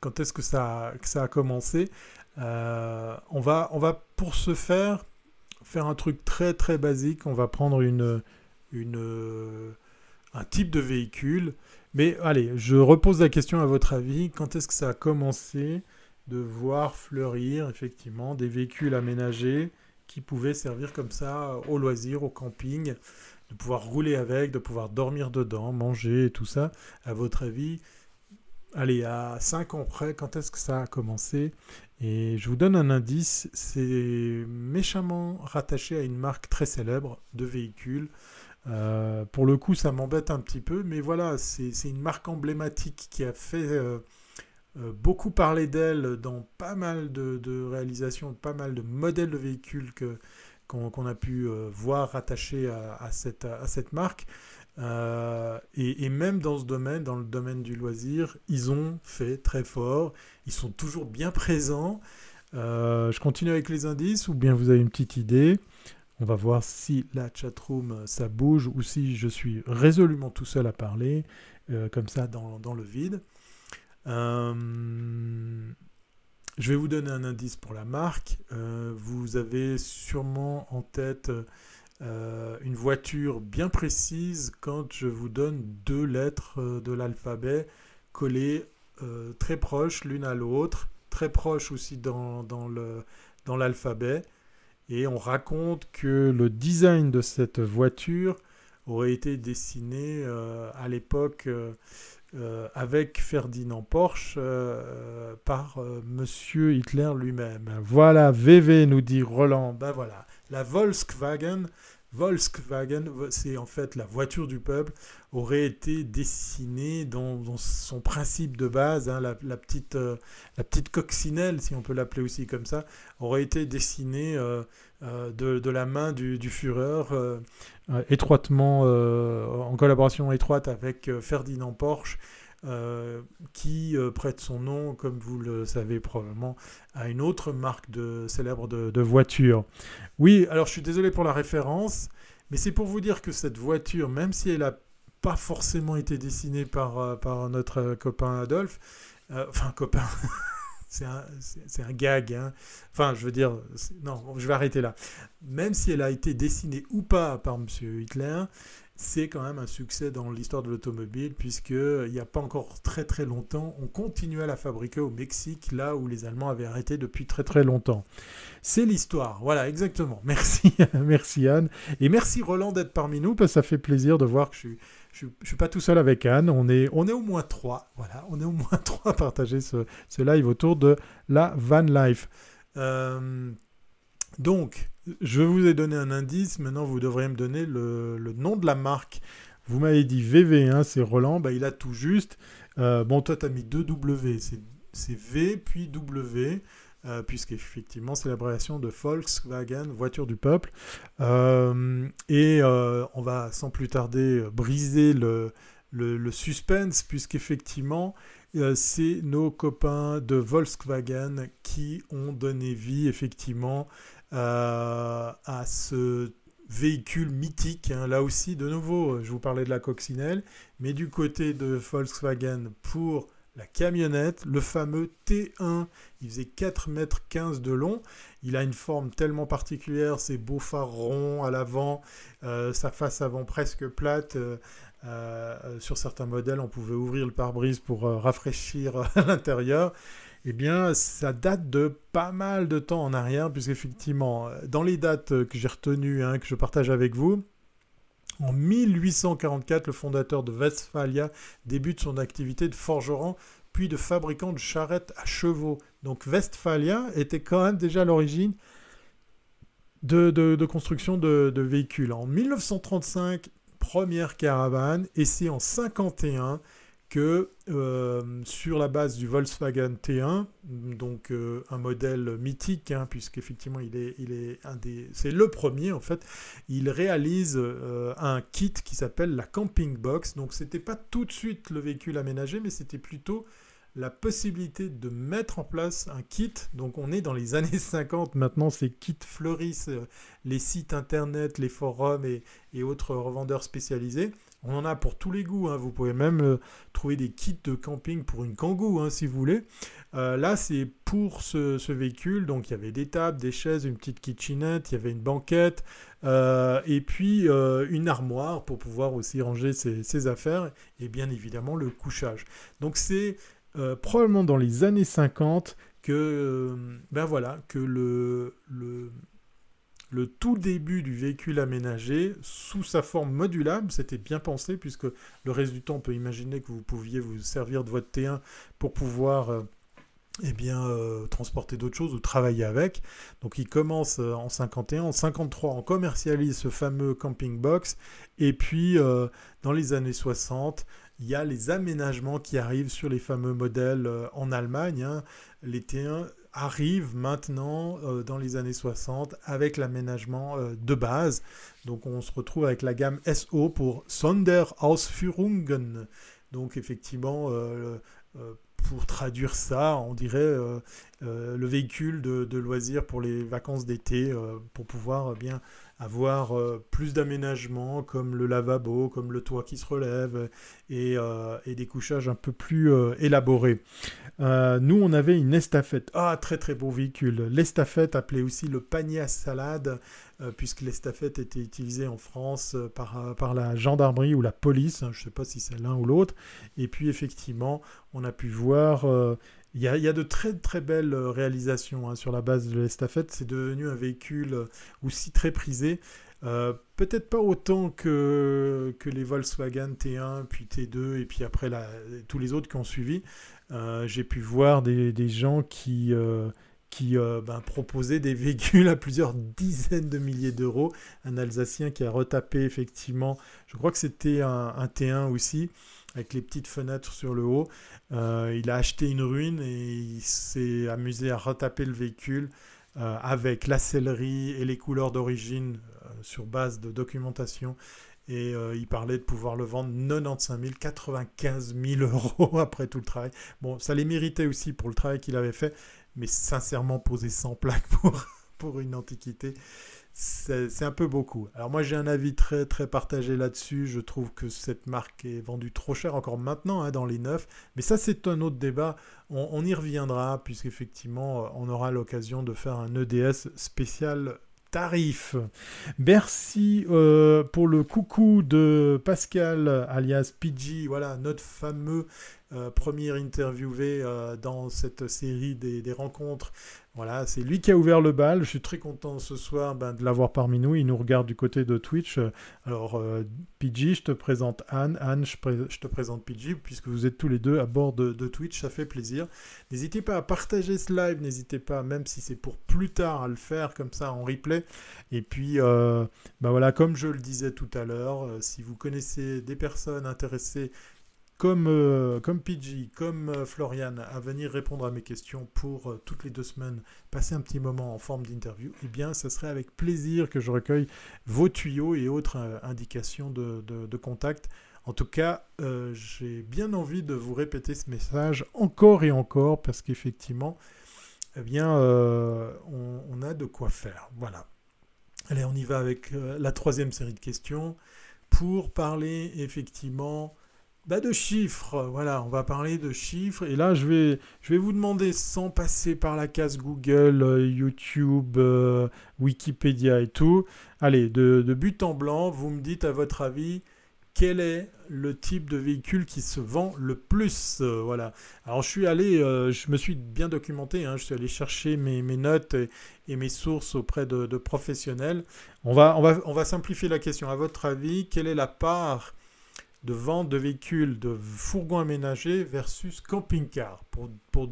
quand est-ce que, ça, que ça a commencé on, va, on va, pour ce faire, faire un truc très très basique. On va prendre une, une, un type de véhicule. Mais allez, je repose la question à votre avis. Quand est-ce que ça a commencé? De voir fleurir effectivement des véhicules aménagés qui pouvait servir comme ça au loisir, au camping, de pouvoir rouler avec, de pouvoir dormir dedans, manger et tout ça. À votre avis, allez, à 5 ans près, quand est-ce que ça a commencé? Et je vous donne un indice, c'est méchamment rattaché à une marque très célèbre de véhicules. Euh, pour le coup, ça m'embête un petit peu, mais voilà, c'est une marque emblématique qui a fait euh, beaucoup parler d'elle dans pas mal de, réalisations, pas mal de modèles de véhicules qu'on a pu voir rattachés à, cette, marque. Et, et, même dans ce domaine, dans le domaine du loisir, ils ont fait très fort. Ils sont toujours bien présents. je continue avec les indices ou bien vous avez une petite idée? On va voir si la chatroom euh, ça bouge ou si je suis résolument tout seul à parler, euh, comme ça dans, le vide. Euh, je vais vous donner un indice pour la marque. vous avez sûrement en tête une voiture bien précise quand je vous donne deux lettres de l'alphabet collées très proches l'une à l'autre, très proches aussi dans, dans l'alphabet. Et on raconte que le design de cette voiture aurait été dessiné euh, à l'époque euh, euh, avec Ferdinand Porsche par Monsieur Hitler lui-même. Voilà, VV nous dit Roland. Ben voilà, la Volkswagen Volkswagen, c'est en fait la voiture du peuple, aurait été dessinée dans, son principe de base, hein, la, petite, euh, la petite coccinelle, si on peut l'appeler aussi comme ça, aurait été dessinée euh, euh, de, la main du, Führer, étroitement, en collaboration étroite avec Ferdinand Porsche, euh, qui euh, prête son nom, comme vous le savez probablement, à une autre marque de, célèbre de, voiture. Oui, alors je suis désolé pour la référence, mais c'est pour vous dire que cette voiture, même si elle n'a pas forcément été dessinée par, euh, par notre copain Adolphe, enfin copain, c'est un, un, gag, hein. enfin je veux dire, non, je vais arrêter là. Même si elle a été dessinée ou pas par M. Hitler, c'est quand même un succès dans l'histoire de l'automobile, puisqu'il n'y a pas encore très très longtemps, on continuait à la fabriquer au Mexique, là où les Allemands avaient arrêté depuis très très longtemps. C'est l'histoire, voilà, exactement. Merci, merci Anne. Et merci Roland d'être parmi nous, parce que ça fait plaisir de voir que je je, suis pas tout seul avec Anne, on est, on est au moins trois, voilà, on est au moins trois à partager ce, ce live autour de la van life. Euh, donc, je vous ai donné un indice, maintenant vous devriez me donner le, nom de la marque. Vous m'avez dit VV1, c'est Roland, bah, il a tout juste. Euh, bon, toi, tu as mis deux W, c'est V puis W, euh, puisqu'effectivement, c'est l'abréviation de Volkswagen, voiture du peuple. Euh, et on va sans plus tarder briser le, le suspense, puisqu'effectivement, c'est nos copains de Volkswagen qui ont donné vie effectivement euh, à ce véhicule mythique. Hein. Là aussi, de nouveau, je vous parlais de la coccinelle, mais du côté de Volkswagen pour la camionnette, le fameux T1. Il faisait 4 mètres 15 de long. Il a une forme tellement particulière, ses beaux phares ronds à l'avant, euh, sa face avant presque plate. Euh, sur certains modèles, on pouvait ouvrir le pare-brise pour rafraîchir l'intérieur eh bien, ça date de pas mal de temps en arrière, puisqu'effectivement, dans les dates que j'ai retenues, hein, que je partage avec vous, en 1844, le fondateur de Westphalia débute son activité de forgeron, puis de fabricant de charrettes à chevaux. Donc Westphalia était quand même déjà à l'origine de, construction de, de, véhicules. En 1935, première caravane, et c'est en 1951 que euh, sur la base du Volkswagen T1, donc euh, un modèle mythique, hein, puisqu'effectivement il est, il est un des, c'est le premier en fait, il réalise euh, un kit qui s'appelle la Camping Box. Donc c'était pas tout de suite le véhicule aménagé, mais c'était plutôt la possibilité de mettre en place un kit. Donc on est dans les années 50 maintenant, ces kits fleurissent les sites internet, les forums et, et autres revendeurs spécialisés. On en a pour tous les goûts. Hein. Vous pouvez même euh, trouver des kits de camping pour une Kangoo, hein, si vous voulez. Euh, là, c'est pour ce, véhicule. Donc, il y avait des tables, des chaises, une petite kitchenette, il y avait une banquette, euh, et puis une armoire pour pouvoir aussi ranger ses, affaires, et bien évidemment le couchage. Donc, c'est probablement dans les années 50 que, ben voilà, que le le tout début du véhicule aménagé sous sa forme modulable. C'était bien pensé puisque le reste du temps, on peut imaginer que vous pouviez vous servir de votre T1 pour pouvoir euh, eh bien, euh, transporter d'autres choses ou travailler avec. Donc il commence euh, en 51. En 53, on commercialise ce fameux camping box. Et puis, dans les années 60, il y a les aménagements qui arrivent sur les fameux modèles en Allemagne. Hein. Les T1 arrive maintenant euh, dans les années 60 avec l'aménagement euh, de base. Donc on se retrouve avec la gamme SO pour Sonderausführungen. Donc effectivement, euh, pour traduire ça, on dirait le véhicule de, de, loisirs pour les vacances d'été, pour pouvoir bien avoir euh, plus d'aménagements comme le lavabo, comme le toit qui se relève et, euh, des couchages un peu plus euh, élaborés. nous, on avait une estafette. Ah, très très beau véhicule. L'estafette, appelée aussi le panier à salade, puisque l'estafette était utilisée en France par, par la gendarmerie ou la police. Hein, je ne sais pas si c'est l'un ou l'autre. Et puis, effectivement, on a pu voir il y, a, de très très belles euh, réalisations hein, sur la base de l'estafette. C'est devenu un véhicule euh, aussi très prisé. Euh, peut-être pas autant que, les Volkswagen T1, puis T2, et puis après tous les autres qui ont suivi. J'ai pu voir des, gens qui, ben, proposaient des véhicules à plusieurs dizaines de milliers d'euros. Un Alsacien qui a retapé effectivement, je crois que c'était un, T1 aussi, avec les petites fenêtres sur le haut. Euh, il a acheté une ruine et il s'est amusé à retaper le véhicule euh, avec la sellerie et les couleurs d'origine euh, sur base de documentation. Et il parlait de pouvoir le vendre 95 000, 95 000 euros après tout le travail. Bon, ça les méritait aussi pour le travail qu'il avait fait, mais sincèrement, poser 100 plaques pour, pour une antiquité, c'est un peu beaucoup. Alors moi j'ai un avis très très partagé là-dessus. Je trouve que cette marque est vendue trop cher encore maintenant hein, dans les neufs. Mais ça c'est un autre débat. On, y reviendra puisqu'effectivement on aura l'occasion de faire un EDS spécial tarif. Merci euh, pour le coucou de Pascal alias PG. Voilà notre fameux euh, premier interviewé euh, dans cette série des rencontres voilà, c'est lui qui a ouvert le bal. Je suis très content ce soir ben, de l'avoir parmi nous. Il nous regarde du côté de Twitch. Alors, euh, je te présente Anne. Anne, je, te présente PG, puisque vous êtes tous les deux à bord de, Twitch. Ça fait plaisir. N'hésitez pas à partager ce live. N'hésitez pas, même si c'est pour plus tard, à le faire comme ça en replay. Et puis, euh, ben voilà, comme je le disais tout à l'heure, euh, si vous connaissez des personnes intéressées comme, euh, comme PG, comme euh, Florian, à venir répondre à mes questions pour euh, toutes les deux semaines, passer un petit moment en forme d'interview, eh bien, ce serait avec plaisir que je recueille vos tuyaux et autres indications de, de, contact. En tout cas, j'ai bien envie de vous répéter ce message encore et encore parce qu'effectivement, eh bien, on, on, a de quoi faire. Voilà. Allez, on y va avec la troisième série de questions pour parler effectivement bah de chiffres, voilà, on va parler de chiffres. Et là, je vais, je vais vous demander, sans passer par la case Google, euh, YouTube, euh, Wikipédia et tout, allez, de, but en blanc, vous me dites à votre avis, quel est le type de véhicule qui se vend le plus euh, Voilà. Alors, je suis allé, je me suis bien documenté, hein, je suis allé chercher mes, notes et, mes sources auprès de, de professionnels. On va, on, va, on va simplifier la question. À votre avis, quelle est la part de vente de véhicules, de fourgons aménagés versus camping-car. Pour, pour,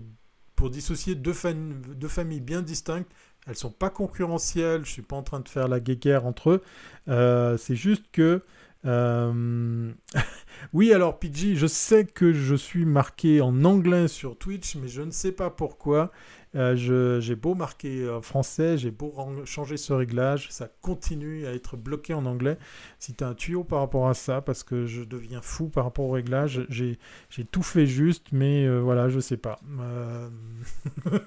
pour, dissocier deux, familles bien distinctes, elles ne sont pas concurrentielles, je ne suis pas en train de faire la guéguerre entre eux. Euh, c'est juste que... Euh, oui, alors PG, je sais que je suis marqué en anglais sur Twitch, mais je ne sais pas pourquoi. Euh, j'ai beau marquer en français, j'ai beau changer ce réglage, ça continue à être bloqué en anglais. Si tu as un tuyau par rapport à ça, parce que je deviens fou par rapport au réglage, j'ai tout fait juste, mais euh, voilà, je sais pas. Euh,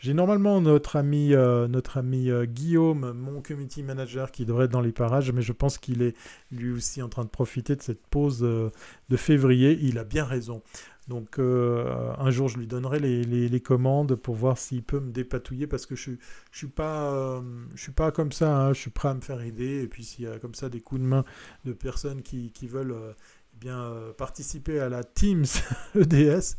j'ai normalement notre ami, notre ami Guillaume, mon community manager, qui devrait être dans les parages, mais je pense qu'il est lui aussi en train de profiter de cette pause de février. Il a bien raison. Donc euh, un jour, je lui donnerai les, commandes pour voir s'il peut me dépatouiller parce que je ne je suis, pas, euh, suis pas comme ça. Hein. je suis prêt à me faire aider. Et puis s'il y a comme ça des coups de main de personnes qui, veulent euh, eh bien, participer à la Teams EDS,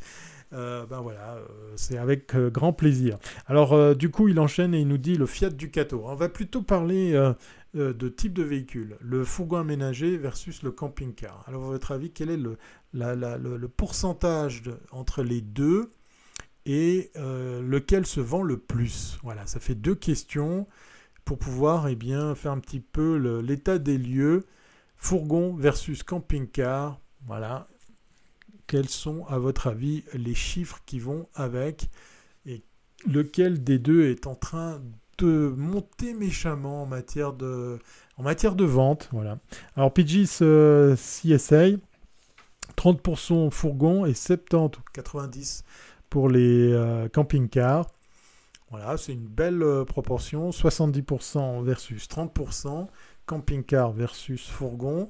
ben voilà, c'est avec grand plaisir. Alors du coup, il enchaîne et il nous dit le Fiat Ducato. On va plutôt parler de type de véhicule, le fourgon aménagé versus le camping-car. Alors, à votre avis, quel est le, le, pourcentage entre les deux et lequel se vend le plus? Voilà, ça fait deux questions pour pouvoir eh bien, faire un petit peu l'état des lieux. Fourgon versus camping-car. Voilà. Quels sont, à votre avis, les chiffres qui vont avec Et lequel des deux est en train monter méchamment en matière de, en matière de vente voilà. Alors PG CSA, 30% fourgon et 70 ou 90 pour les euh, camping-cars. Voilà, c'est une belle euh, proportion, 70% versus 30%, camping-car versus fourgon.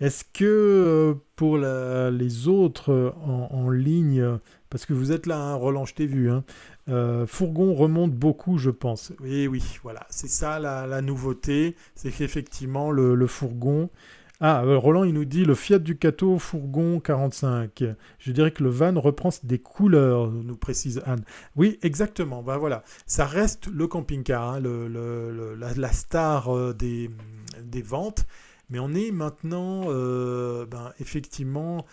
Est-ce que euh, pour les autres euh, en, ligne, parce que vous êtes là, hein, Roland, je t'ai vu, hein, fourgon remonte beaucoup, je pense. Oui, oui, voilà, c'est ça la, nouveauté, c'est qu'effectivement le, fourgon ah, euh, Roland, il nous dit le Fiat Ducato fourgon 45. Je dirais que le van reprend des couleurs, nous précise Anne. Oui, exactement. Ben voilà, ça reste le camping-car, hein, la, star euh, des, ventes. Mais on est maintenant, euh, ben, effectivement,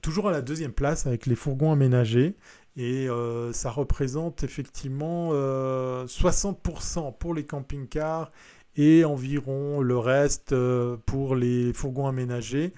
toujours à la deuxième place avec les fourgons aménagés. Et ça représente effectivement 60% pour les camping-cars et environ le reste euh, pour les fourgons aménagés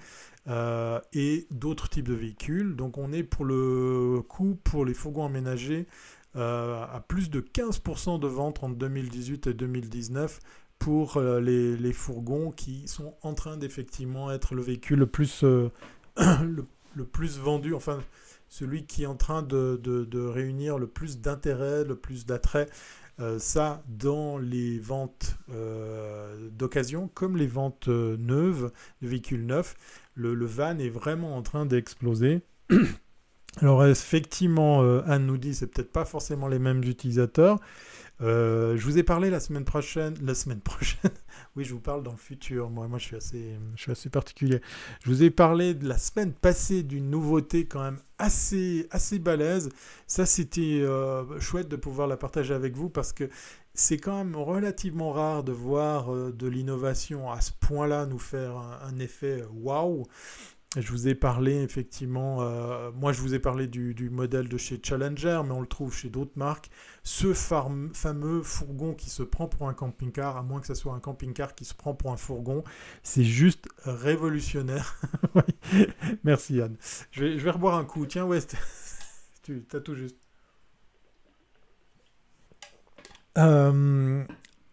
euh, et d'autres types de véhicules. Donc on est pour le coût pour les fourgons aménagés euh, à plus de 15% de ventes entre 2018 et 2019 pour les, fourgons qui sont en train d'effectivement être le véhicule le plus, le, plus vendu, enfin celui qui est en train de, réunir le plus d'intérêt, le plus d'attrait euh, ça, dans les ventes euh, d'occasion, comme les ventes euh, neuves, de véhicules neufs, le, van est vraiment en train d'exploser. Alors effectivement, Anne nous dit c'est peut-être pas forcément les mêmes utilisateurs. je vous ai parlé la semaine prochaine, la semaine prochaine. oui, je vous parle dans le futur. Moi, moi, je suis assez, je suis assez particulier. Je vous ai parlé de la semaine passée d'une nouveauté quand même assez, assez balèze. Ça, c'était euh, chouette de pouvoir la partager avec vous parce que c'est quand même relativement rare de voir euh, de l'innovation à ce point-là nous faire un, effet waouh. Je vous ai parlé effectivement, euh, moi je vous ai parlé du, du, modèle de chez Challenger, mais on le trouve chez d'autres marques. Ce fameux fourgon qui se prend pour un camping-car, à moins que ce soit un camping-car qui se prend pour un fourgon, c'est juste révolutionnaire. Merci Anne. Je vais, je vais reboire un coup. Tiens, West, tu as tout juste. Euh,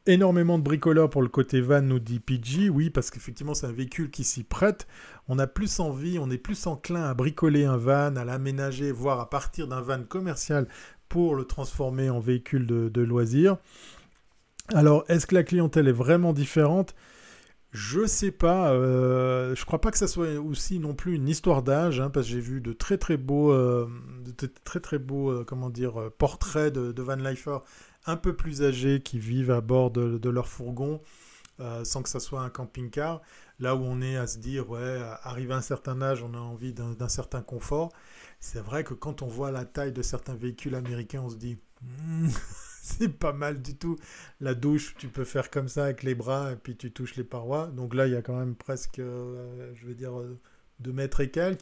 énormément de bricoleurs pour le côté van, nous dit PG. Oui, parce qu'effectivement, c'est un véhicule qui s'y prête. On a plus envie, on est plus enclin à bricoler un van, à l'aménager, voire à partir d'un van commercial pour le transformer en véhicule de, loisir. Alors, est-ce que la clientèle est vraiment différente? Je sais pas, euh, je crois pas que ça soit aussi non plus une histoire d'âge, hein, parce que j'ai vu de très très beaux, euh, de très très beaux, euh, comment dire, portraits de, de Van Lifer un peu plus âgés qui vivent à bord de, leur fourgon euh, sans que ça soit un camping-car. Là où on est à se dire, ouais, arrivé à un certain âge, on a envie d'un certain confort. C'est vrai que quand on voit la taille de certains véhicules américains, on se dit, hmm, c'est pas mal du tout. La douche, tu peux faire comme ça avec les bras et puis tu touches les parois. Donc là, il y a quand même presque, euh, je veux dire, 2 mètres et quelques.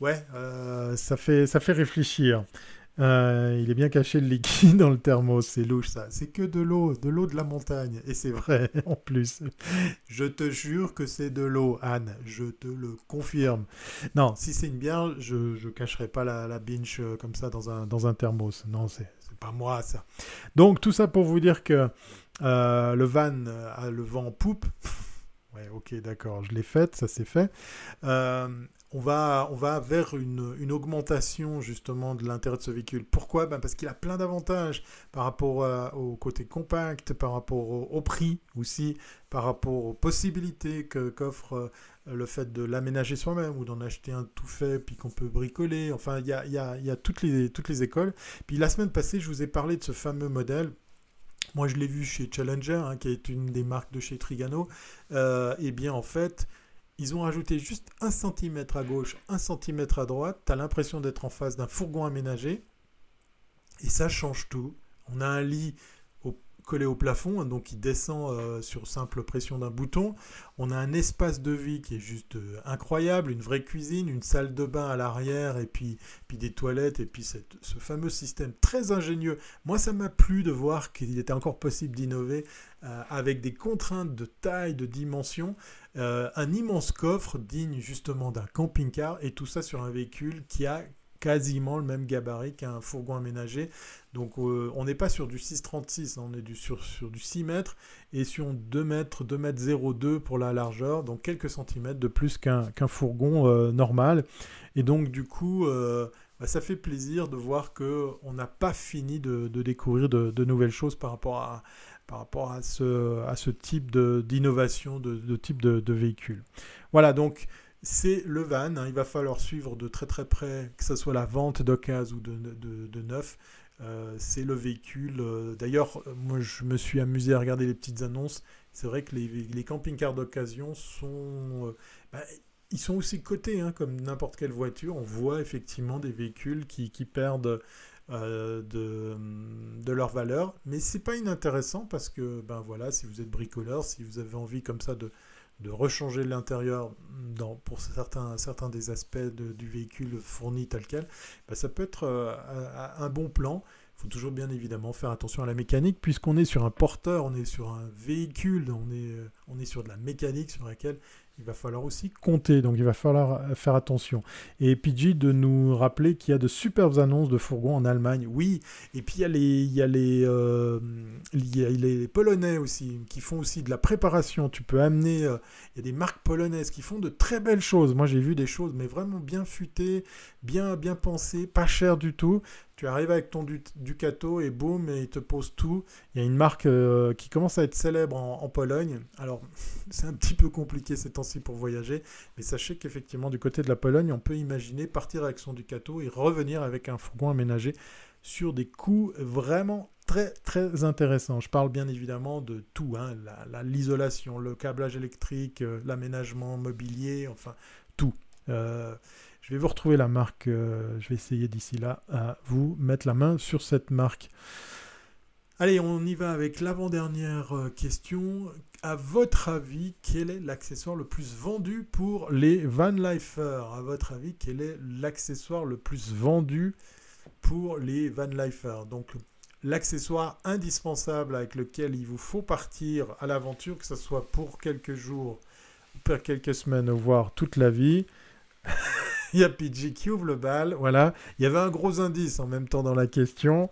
Ouais, euh, ça, fait, ça fait réfléchir. Euh, il est bien caché le liquide dans le thermos, c'est louche ça. C'est que de l'eau, de l'eau de la montagne. Et c'est vrai en plus. Je te jure que c'est de l'eau, Anne. Je te le confirme. Non, si c'est une bière, je ne cacherai pas la, la binge euh, comme ça dans un, dans un thermos. Non, c'est pas moi ça. Donc tout ça pour vous dire que euh, le van a le vent en poupe. Ouais, ok, d'accord, je l'ai faite, ça c'est fait. On va, on va vers une, augmentation justement de l'intérêt de ce véhicule. Pourquoi? Ben Parce qu'il a plein d'avantages par rapport au côté compact, par rapport au, prix aussi, par rapport aux possibilités qu'offre euh, le fait de l'aménager soi-même ou d'en acheter un tout fait puis qu'on peut bricoler. Enfin, il y a, y a, toutes, les, toutes les écoles. Puis la semaine passée, je vous ai parlé de ce fameux modèle moi, je l'ai vu chez Challenger, hein, qui est une des marques de chez Trigano. Euh, et bien, en fait, ils ont rajouté juste un centimètre à gauche, un centimètre à droite. Tu as l'impression d'être en face d'un fourgon aménagé. Et ça change tout. On a un lit collé au plafond, hein, donc il descend euh, sur simple pression d'un bouton. On a un espace de vie qui est juste euh, incroyable, une vraie cuisine, une salle de bain à l'arrière, et puis, puis des toilettes, et puis cette, ce fameux système très ingénieux. Moi, ça m'a plu de voir qu'il était encore possible d'innover euh, avec des contraintes de taille, de dimension, un immense coffre digne justement d'un camping-car, et tout ça sur un véhicule qui a quasiment le même gabarit qu'un fourgon aménagé. Donc euh, on n'est pas sur du 6,36, hein, on est sur, du 6 mètres et sur 2 mètres, 2 mètres 02 pour la largeur, donc quelques centimètres de plus qu'un fourgon euh, normal. Et donc du coup, euh, bah, ça fait plaisir de voir qu'on n'a pas fini de, découvrir de, nouvelles choses par rapport à, ce, type d'innovation, de, type de, véhicule. Voilà, donc c'est le van. Hein. il va falloir suivre de très très près, que ce soit la vente d'occasion ou de, neuf. Euh, c'est le véhicule. Euh, d'ailleurs, moi je me suis amusé à regarder les petites annonces. C'est vrai que les, camping-cars d'occasion sont. Euh, bah, ils sont aussi cotés, hein, comme n'importe quelle voiture. On voit effectivement des véhicules qui, perdent de, de, leur valeur. Mais c'est pas inintéressant parce que, ben voilà, si vous êtes bricoleur, si vous avez envie comme ça de, de rechanger l'intérieur pour certains, des aspects du véhicule fourni tel quel, bah, ça peut être euh, un bon plan. Il faut toujours bien évidemment faire attention à la mécanique, puisqu'on est sur un porteur, on est sur un véhicule, on est, euh, on est sur de la mécanique sur laquelle il va falloir aussi compter, donc il va falloir euh, faire attention. Et PG de nous rappeler qu'il y a de superbes annonces de fourgons en Allemagne. Oui, et puis il y a les, il y a les, euh, y les Polonais aussi, qui font aussi de la préparation. Tu peux amener, euh, il y a des marques polonaises qui font de très belles choses. Moi j'ai vu des choses, mais vraiment bien futées, bien, bien pensées, pas chères du tout. Tu arrives avec ton Ducato et boum, et il te pose tout. Il y a une marque euh, qui commence à être célèbre en, Pologne. Alors, c'est un petit peu compliqué ces temps-ci pour voyager, mais sachez qu'effectivement, du côté de la Pologne, on peut imaginer partir avec son Ducato et revenir avec un fourgon aménagé sur des coûts vraiment très très intéressants. Je parle bien évidemment de tout, hein, l'isolation, le câblage électrique, euh, l'aménagement mobilier, enfin tout. Euh, je vais vous retrouver la marque. Euh, je vais essayer d'ici là à vous mettre la main sur cette marque. Allez, on y va avec l'avant-dernière euh, question. À votre avis, quel est l'accessoire le plus vendu pour les van lifers? À votre avis, quel est l'accessoire le plus vendu pour les van lifers? Donc, l'accessoire indispensable avec lequel il vous faut partir à l'aventure, que ce soit pour quelques jours, pour quelques semaines, voire toute la vie. il y a PG qui ouvre le bal. Voilà. Il y avait un gros indice en même temps dans la question.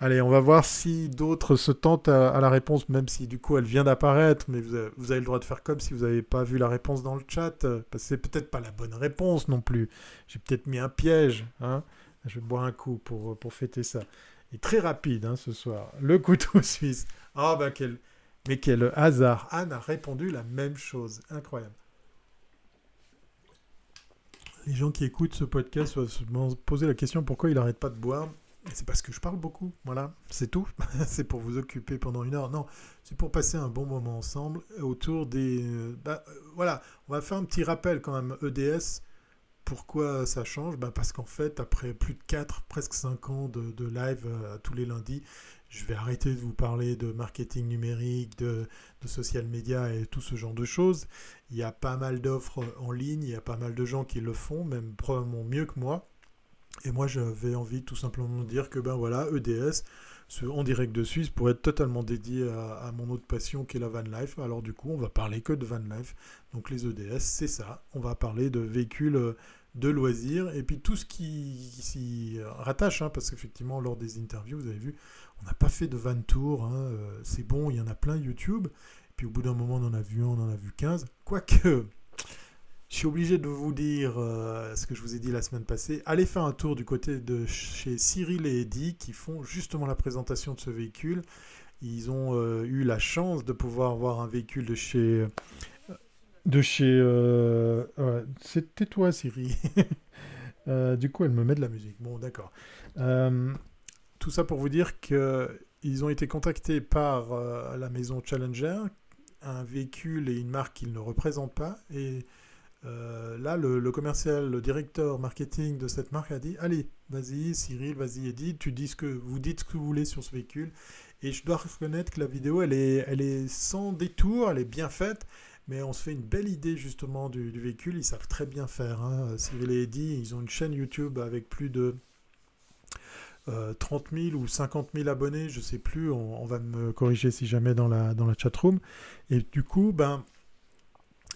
Allez, on va voir si d'autres se tentent à, la réponse, même si du coup elle vient d'apparaître. Mais vous avez, le droit de faire comme si vous n'avez pas vu la réponse dans le chat. Parce que c'est peut-être pas la bonne réponse non plus. J'ai peut-être mis un piège. Hein. Je vais boire un coup pour, pour fêter ça. Et très rapide hein, ce soir. Le couteau suisse. Ah bah quel... Mais quel hasard. Anne a répondu la même chose. Incroyable les gens qui écoutent ce podcast vont se poser la question pourquoi il n'arrête pas de boire. C'est parce que je parle beaucoup, voilà, c'est tout. c'est pour vous occuper pendant une heure. Non, c'est pour passer un bon moment ensemble autour des... Euh, bah, euh, voilà, on va faire un petit rappel quand même. EDS, pourquoi ça change? Bah Parce qu'en fait, après plus de 4, presque 5 ans de, de live euh, tous les lundis, je vais arrêter de vous parler de marketing numérique, de, social media et tout ce genre de choses. Il y a pas mal d'offres en ligne, il y a pas mal de gens qui le font, même probablement mieux que moi. Et moi, j'avais envie tout simplement de dire que ben voilà, EDS, en direct de Suisse, pourrait être totalement dédié à, mon autre passion qui est la van life. Alors du coup, on va parler que de van life. Donc les EDS, c'est ça. On va parler de véhicules de loisirs et puis tout ce qui, s'y rattache, hein, parce qu'effectivement, lors des interviews, vous avez vu, on n'a pas fait de van tour, hein, euh, c'est bon, il y en a plein YouTube. Puis au bout d'un moment, on en a vu un, on en a vu 15. Quoique, je suis obligé de vous dire euh, ce que je vous ai dit la semaine passée. Allez faire un tour du côté de chez Cyril et Eddy qui font justement la présentation de ce véhicule. Ils ont euh, eu la chance de pouvoir voir un véhicule de chez. De chez. C'était toi, Cyril. du coup, elle me met de la musique. Bon, d'accord. Tout ça pour vous dire qu'ils ont été contactés par euh, la maison Challenger un véhicule et une marque qu'ils ne représentent pas. Et euh, là, le, commercial, le directeur marketing de cette marque a dit Allez, vas-y, Cyril, vas-y, Edith, tu dis ce que, vous dites ce que vous voulez sur ce véhicule. Et je dois reconnaître que la vidéo, elle est, elle est sans détour, elle est bien faite, mais on se fait une belle idée justement du, véhicule. Ils savent très bien faire. Hein. Cyril et Edith, ils ont une chaîne YouTube avec plus de 30 euh, 000 ou 50 000 abonnés, je sais plus, on, va me corriger si jamais dans la, dans la chatroom. Et du coup, ben,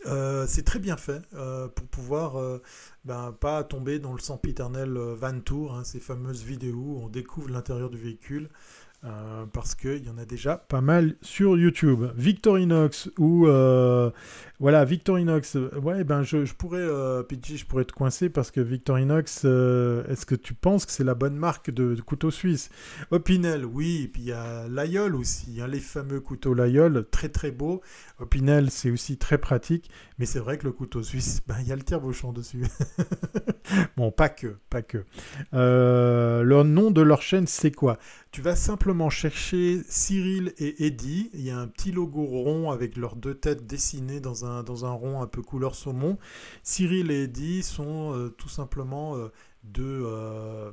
euh, c'est très bien fait euh, pour pouvoir ben, pas tomber dans le sempiternel van tour, hein, ces fameuses vidéos où on découvre l'intérieur du véhicule. Euh, parce qu'il y en a déjà pas mal sur YouTube. Victorinox ou euh, voilà Victorinox. Ouais, ben je, pourrais euh, je pourrais te coincer parce que Victorinox, est-ce que tu penses que c'est la bonne marque de, couteau suisse? Opinel, oui. Et puis il y a Layol aussi, hein, les fameux couteaux Layol, très très beaux. Opinel, c'est aussi très pratique, mais c'est vrai que le couteau suisse, ben il y a le tire-bouchon dessus. bon, pas que, pas que. le nom de leur chaîne, c'est quoi? Tu vas simplement chercher Cyril et Eddie. Il y a un petit logo rond avec leurs deux têtes dessinées dans un, rond un peu couleur saumon. Cyril et Eddie sont euh, tout simplement euh, deux... Euh,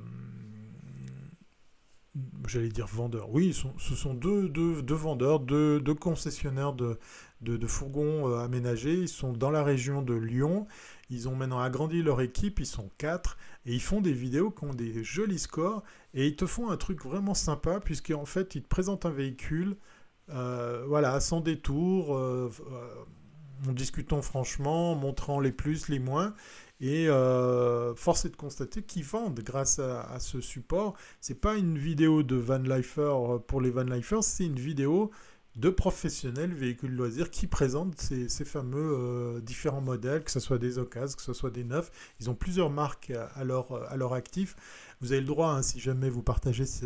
j'allais dire vendeurs. Oui, ce sont deux, deux, vendeurs, deux, concessionnaires de, de, fourgons aménagés. Ils sont dans la région de Lyon. Ils ont maintenant agrandi leur équipe, ils sont quatre, et ils font des vidéos qui ont des jolis scores, et ils te font un truc vraiment sympa, puisqu'en fait, ils te présentent un véhicule, euh, voilà, sans détour, euh, euh, en discutant franchement, en montrant les plus, les moins, et force est de constater qu'ils vendent grâce à, ce support. C'est pas une vidéo de Van Lifer pour les Van Lifers, c'est une vidéo de professionnels véhicules loisirs qui présentent ces, fameux euh, différents modèles, que ce soit des occasions, que ce soit des neufs. Ils ont plusieurs marques à leur, à leur actif. Vous avez le droit, hein, si jamais vous partagez ce,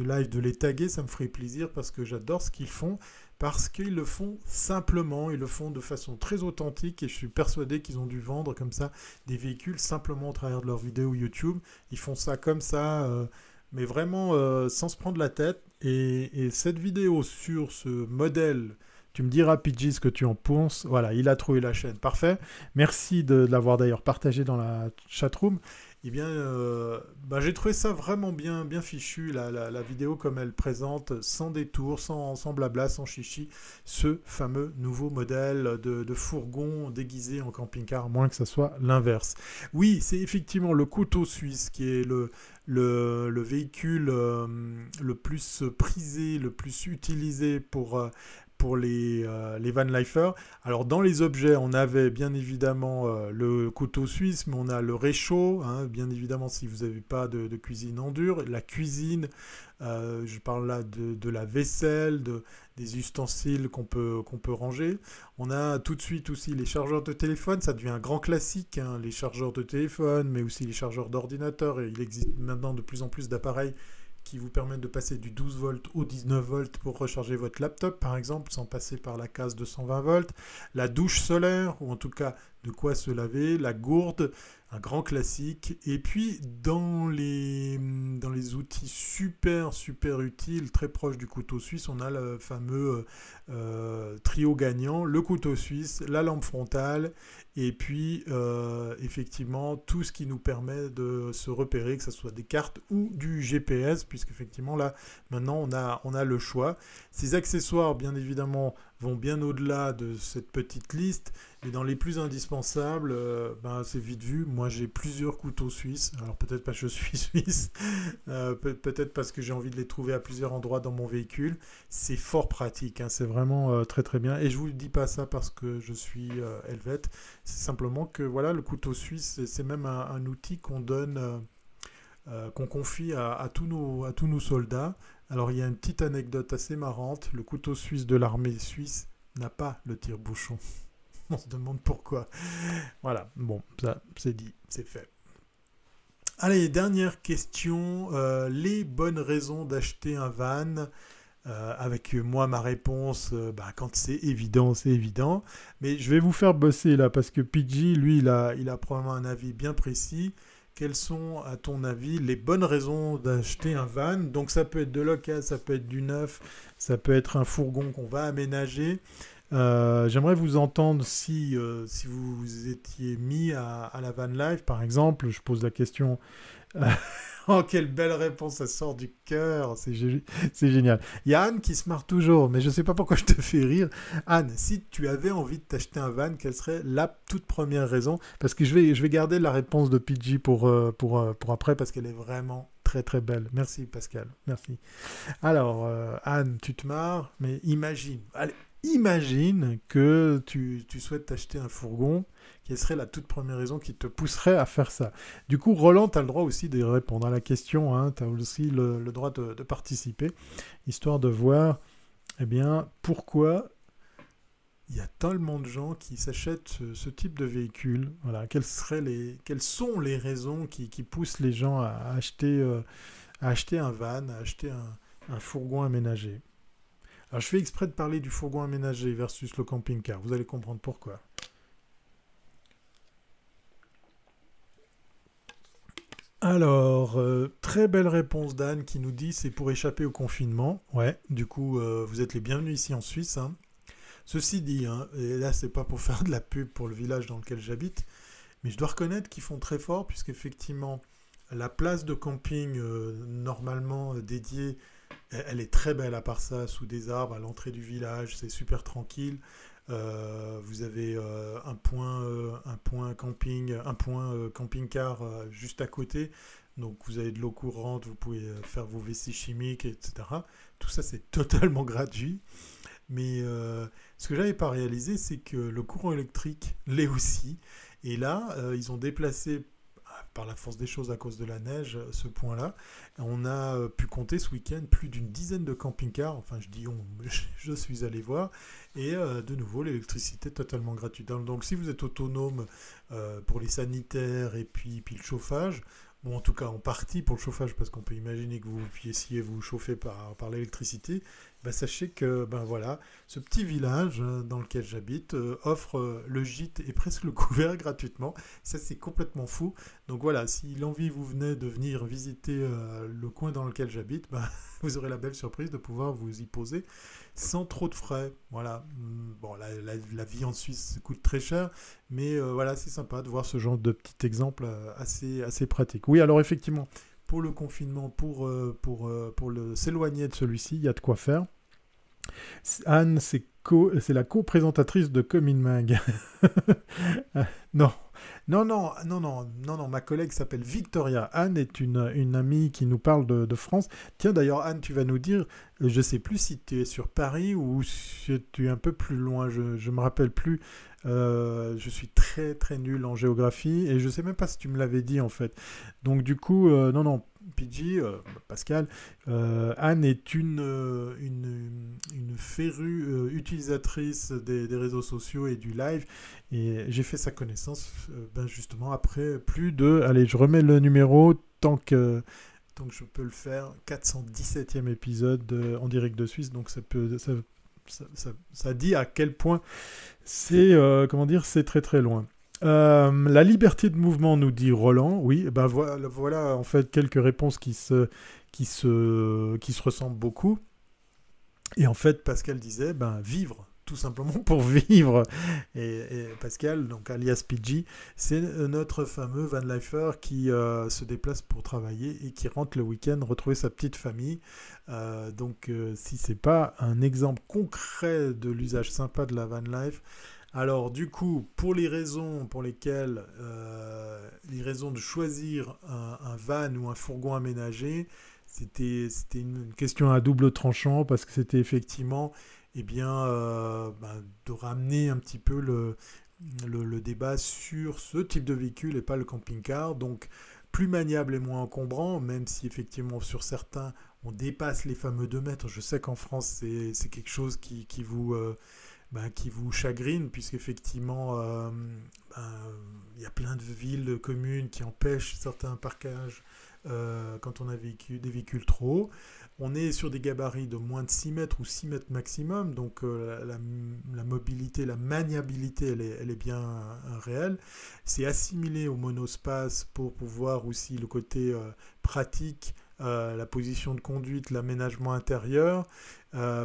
live, de les taguer, ça me ferait plaisir parce que j'adore ce qu'ils font, parce qu'ils le font simplement, ils le font de façon très authentique et je suis persuadé qu'ils ont dû vendre comme ça des véhicules simplement au travers de leurs vidéos YouTube. Ils font ça comme ça. Euh, mais vraiment euh, sans se prendre la tête. Et, cette vidéo sur ce modèle, tu me diras PG ce que tu en penses. Voilà, il a trouvé la chaîne. Parfait. Merci de, de l'avoir d'ailleurs partagé dans la chatroom eh bien, euh, bah, j'ai trouvé ça vraiment bien, bien fichu, la, vidéo comme elle présente, sans détour, sans, sans blabla, sans chichi, ce fameux nouveau modèle de, fourgon déguisé en camping-car, moins que ce soit l'inverse. Oui, c'est effectivement le couteau suisse qui est le, le, véhicule euh, le plus prisé, le plus utilisé pour, euh, pour les, euh, les Van. Alors dans les objets, on avait bien évidemment euh, le couteau suisse, mais on a le réchaud, hein, bien évidemment si vous n'avez pas de, cuisine en dur, la cuisine, euh, je parle là de, la vaisselle, de, des ustensiles qu'on peut, qu'on peut ranger. On a tout de suite aussi les chargeurs de téléphone, ça devient un grand classique, hein, les chargeurs de téléphone, mais aussi les chargeurs d'ordinateur, il existe maintenant de plus en plus d'appareils qui vous permettent de passer du 12 volts au 19 volts pour recharger votre laptop par exemple sans passer par la case de 120 volts, la douche solaire ou en tout cas de quoi se laver, la gourde, un grand classique. Et puis dans les, dans les outils super super utiles, très proches du couteau suisse, on a le fameux euh, trio gagnant, le couteau suisse, la lampe frontale et puis euh, effectivement tout ce qui nous permet de se repérer, que ce soit des cartes ou du GPS, puisqu'effectivement là maintenant on a, on a le choix. Ces accessoires bien évidemment vont bien au-delà de cette petite liste. Et dans les plus indispensables, euh, ben, c'est vite vu. Moi, j'ai plusieurs couteaux suisses. Alors peut-être parce que je suis suisse, euh, peut-être parce que j'ai envie de les trouver à plusieurs endroits dans mon véhicule. C'est fort pratique. Hein. C'est vraiment euh, très très bien. Et je vous dis pas ça parce que je suis helvète. C'est simplement que voilà, le couteau suisse, c'est même un, outil qu'on donne. qu'on confie à, nos, à tous nos soldats alors il y a une petite anecdote assez marrante. Le couteau suisse de l'armée suisse n'a pas le tire-bouchon. On se demande pourquoi. Voilà, bon, ça c'est dit, c'est fait. Allez, dernière question. Euh, les bonnes raisons d'acheter un van. Euh, avec moi, ma réponse, euh, bah, quand c'est évident, c'est évident. Mais je vais vous faire bosser là, parce que PG, lui, il a, il a probablement un avis bien précis quelles sont, à ton avis, les bonnes raisons d'acheter un van? Donc ça peut être de l'occasion, ça peut être du neuf, ça peut être un fourgon qu'on va aménager. J'aimerais vous entendre si, si vous vous étiez mis à, à, la van life, par exemple. Je pose la question oh, quelle belle réponse, ça sort du cœur, c'est génial. Il y a Anne qui se marre toujours, mais je ne sais pas pourquoi je te fais rire. Anne, si tu avais envie de t'acheter un van, quelle serait la toute première raison? Parce que je vais, je vais garder la réponse de PG pour, euh, pour, euh, pour après, parce qu'elle est vraiment très très belle. Merci Pascal, merci. Alors, euh, Anne, tu te marres, mais imagine, allez, imagine que tu, tu souhaites t'acheter un fourgon quelle serait la toute première raison qui te pousserait à faire ça? Du coup, Roland, tu as le droit aussi de répondre à la question, hein, tu as aussi le, droit de, participer, histoire de voir, eh bien, pourquoi il y a tellement de gens qui s'achètent ce, type de véhicule. Quelles, sont les raisons qui, poussent les gens à acheter, euh, à acheter un van, à acheter un, un fourgon aménagé? Je fais exprès de parler du fourgon aménagé versus le camping-car, vous allez comprendre pourquoi. Alors, euh, très belle réponse d'Anne qui nous dit c'est pour échapper au confinement. Ouais, du coup, euh, vous êtes les bienvenus ici en Suisse. Hein. Ceci dit, hein, et là, c'est pas pour faire de la pub pour le village dans lequel j'habite, mais je dois reconnaître qu'ils font très fort, puisqu'effectivement, la place de camping euh, normalement dédiée, elle, est très belle à part ça, sous des arbres, à l'entrée du village, c'est super tranquille. Euh, vous avez euh, un, point, euh, un point camping, un point camping-car juste à côté. Donc vous avez de l'eau courante, vous pouvez faire vos vessies chimiques, etc. Tout ça c'est totalement gratuit. Mais ce que j'avais pas réalisé, c'est que le courant électrique l'est aussi. Et là, ils ont déplacé par la force des choses à cause de la neige, ce point-là. On a euh, pu compter ce week-end plus d'une dizaine de camping-cars, enfin je dis on, je suis allé voir, et euh, de nouveau l'électricité totalement gratuite. Donc si vous êtes autonome euh, pour les sanitaires et puis, puis le chauffage, bon en tout cas en partie pour le chauffage parce qu'on peut imaginer que vous puissiez vous chauffer par l'électricité, bah, sachez que ben voilà, ce petit village euh, dans lequel j'habite euh, offre euh, le gîte et presque le couvert gratuitement. Ça c'est complètement fou. Donc voilà, si l'envie vous venait de venir visiter le coin dans lequel j'habite, ben, vous aurez la belle surprise de pouvoir vous y poser sans trop de frais. Voilà. Hmm, bon, la, vie en Suisse coûte très cher, mais voilà, c'est sympa de voir ce genre de petit exemple assez, assez pratique. Oui, alors effectivement, pour le confinement, pour, euh, pour, euh, pour s'éloigner de celui-ci, il y a de quoi faire. Anne, c'est la co-présentatrice de Comin Mag. non, non, non, non, non, non, non, ma collègue s'appelle Victoria. Anne est une, amie qui nous parle de, France. Tiens, d'ailleurs, Anne, tu vas nous dire, je ne sais plus si tu es sur Paris ou si tu es un peu plus loin, je ne me rappelle plus. Euh, je suis très très nul en géographie et je sais même pas si tu me l'avais dit en fait. Donc du coup, euh, non, non, PG, euh, Pascal, Anne est une, une, une férue utilisatrice des, réseaux sociaux et du live. Et j'ai fait sa connaissance ben justement après plus de, allez, je remets le numéro tant que donc je peux le faire 417e épisode en direct de Suisse. Donc ça peut ça dit à quel point c'est euh, comment dire c'est très très loin. Euh, la liberté de mouvement, nous dit Roland. Oui, ben voilà, en fait quelques réponses qui se, qui se, qui se ressemblent beaucoup. Et en fait, Pascal disait, ben vivre tout simplement pour vivre. Et, Pascal, donc alias PG, c'est notre fameux van lifer qui euh, se déplace pour travailler et qui rentre le week-end retrouver sa petite famille. Euh, donc euh, si c'est pas un exemple concret de l'usage sympa de la van life, alors du coup, pour les raisons pour lesquelles les raisons de choisir un, van ou un fourgon aménagé, c'était une question à double tranchant parce que c'était effectivement eh bien, euh, ben, de ramener un petit peu le, débat sur ce type de véhicule et pas le camping-car. Donc, plus maniable et moins encombrant, même si effectivement sur certains, on dépasse les fameux 2 mètres. Je sais qu'en France, c'est quelque chose qui, qui vous... Euh, ben, qui vous chagrine, puisqu'effectivement, euh, ben, il y a plein de villes, de communes qui empêchent certains parcages quand on a des véhicules trop hauts. On est sur des gabarits de moins de 6 mètres ou 6 mètres maximum, donc euh, la, mobilité, la maniabilité, elle est, bien euh, réelle. C'est assimilé au monospace pour pouvoir aussi le côté euh, pratique, la position de conduite, l'aménagement intérieur,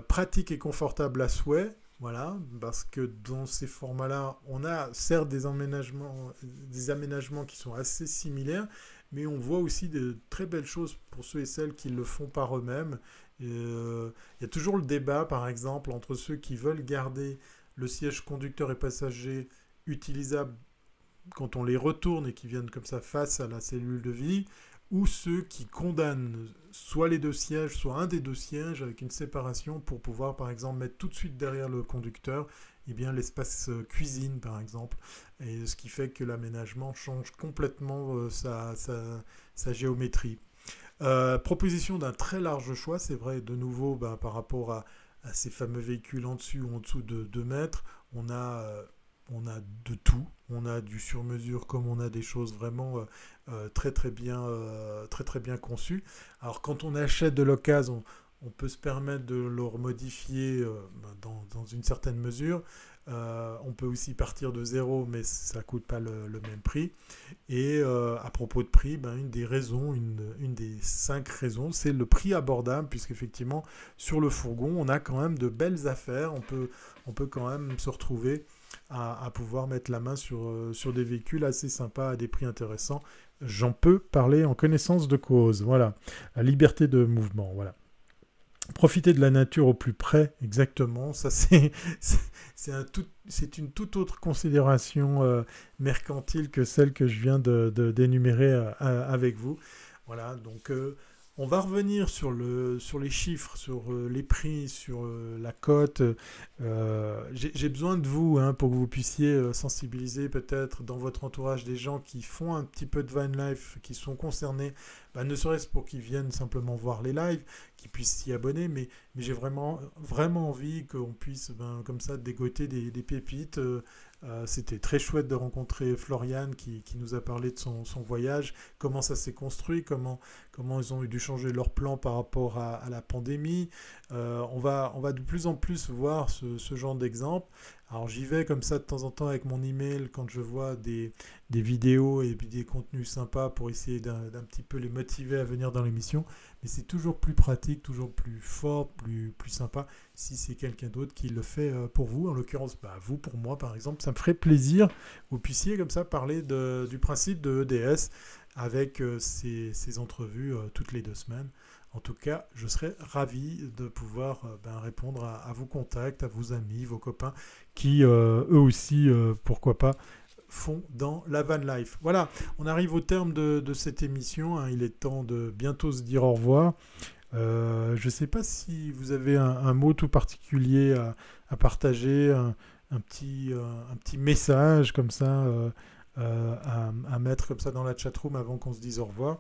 pratique et confortable à souhait. Voilà, parce que dans ces formats-là, on a certes des aménagements, des aménagements qui sont assez similaires, mais on voit aussi de très belles choses pour ceux et celles qui le font par eux-mêmes. Euh, il y a toujours le débat, par exemple, entre ceux qui veulent garder le siège conducteur et passager utilisable quand on les retourne et qui viennent comme ça face à la cellule de vie, ou ceux qui condamnent soit les deux sièges, soit un des deux sièges avec une séparation pour pouvoir par exemple mettre tout de suite derrière le conducteur eh l'espace euh, cuisine par exemple et ce qui fait que l'aménagement change complètement euh, sa, géométrie. Euh, proposition d'un très large choix, c'est vrai de nouveau ben, par rapport à, à, ces fameux véhicules en dessus ou en dessous de 2 mètres, on a on a de tout. On a du sur-mesure comme on a des choses vraiment euh, euh, très très bien euh, très très bien conçues. Alors quand on achète de l'occasion, on, peut se permettre de le modifier ben, dans, une certaine mesure. on peut aussi partir de zéro, mais ça coûte pas le, même prix. Et à propos de prix, ben, une des raisons, une, une des cinq raisons, c'est le prix abordable, puisqu'effectivement, sur le fourgon, on a quand même de belles affaires. On peut, on peut quand même se retrouver à, pouvoir mettre la main sur, euh, sur des véhicules assez sympas à des prix intéressants. J'en peux parler en connaissance de cause. Voilà, la liberté de mouvement. Voilà. Profiter de la nature au plus près, exactement. Ça, c'est c'est une toute autre considération euh, mercantile que celle que je viens de, d'énumérer euh, avec vous. Voilà, donc on va revenir sur, le, sur les chiffres, sur euh, les prix, sur euh, la cote. Euh, j'ai besoin de vous hein, pour que vous puissiez sensibiliser peut-être dans votre entourage des gens qui font un petit peu de van life, qui sont concernés, bah, ne serait-ce pour qu'ils viennent simplement voir les lives, qu'ils puissent s'y abonner, mais, mais j'ai vraiment, vraiment envie qu'on puisse ben, comme ça dégoter des, pépites euh, c'était très chouette de rencontrer Floriane qui, nous a parlé de son, voyage, comment ça s'est construit, comment, comment ils ont dû changer leur plan par rapport à, la pandémie. Euh, on, va, on va de plus en plus voir ce, ce genre d'exemple. Alors j'y vais comme ça de temps en temps avec mon email quand je vois des, des vidéos et puis des contenus sympas pour essayer d'un petit peu les motiver à venir dans l'émission. Mais c'est toujours plus pratique, toujours plus fort, plus, plus sympa si c'est quelqu'un d'autre qui le fait euh, pour vous. En l'occurrence, bah, vous pour moi par exemple, ça me ferait plaisir que vous puissiez comme ça parler de, du principe de EDS avec euh, ces, ces, entrevues euh, toutes les deux semaines. En tout cas, je serais ravi de pouvoir ben, répondre à, vos contacts, à vos amis, vos copains, qui eux aussi, pourquoi pas, font dans la van life. Voilà, on arrive au terme de, cette émission. Hein. Il est temps de bientôt se dire au revoir. Euh, je ne sais pas si vous avez un, mot tout particulier à, partager, un, petit, euh, un petit message comme ça euh, à, mettre comme ça dans la chatroom avant qu'on se dise au revoir.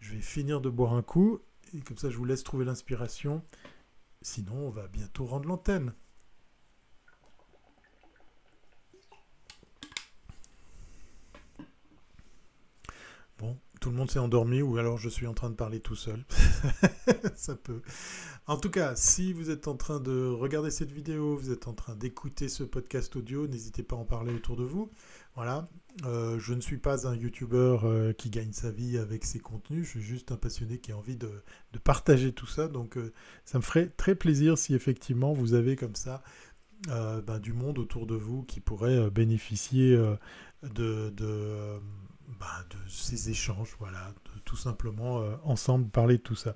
Je vais finir de boire un coup et comme ça je vous laisse trouver l'inspiration. Sinon, on va bientôt rendre l'antenne. Bon, tout le monde s'est endormi ou alors je suis en train de parler tout seul. Ça peut. En tout cas, si vous êtes en train de regarder cette vidéo, vous êtes en train d'écouter ce podcast audio, n'hésitez pas à en parler autour de vous. Voilà. Euh, je ne suis pas un YouTuber euh, qui gagne sa vie avec ses contenus. Je suis juste un passionné qui a envie de, partager tout ça. Donc, euh, ça me ferait très plaisir si effectivement vous avez comme ça ben, du monde autour de vous qui pourrait bénéficier de bah, de ces échanges, voilà, de tout simplement euh, ensemble parler de tout ça.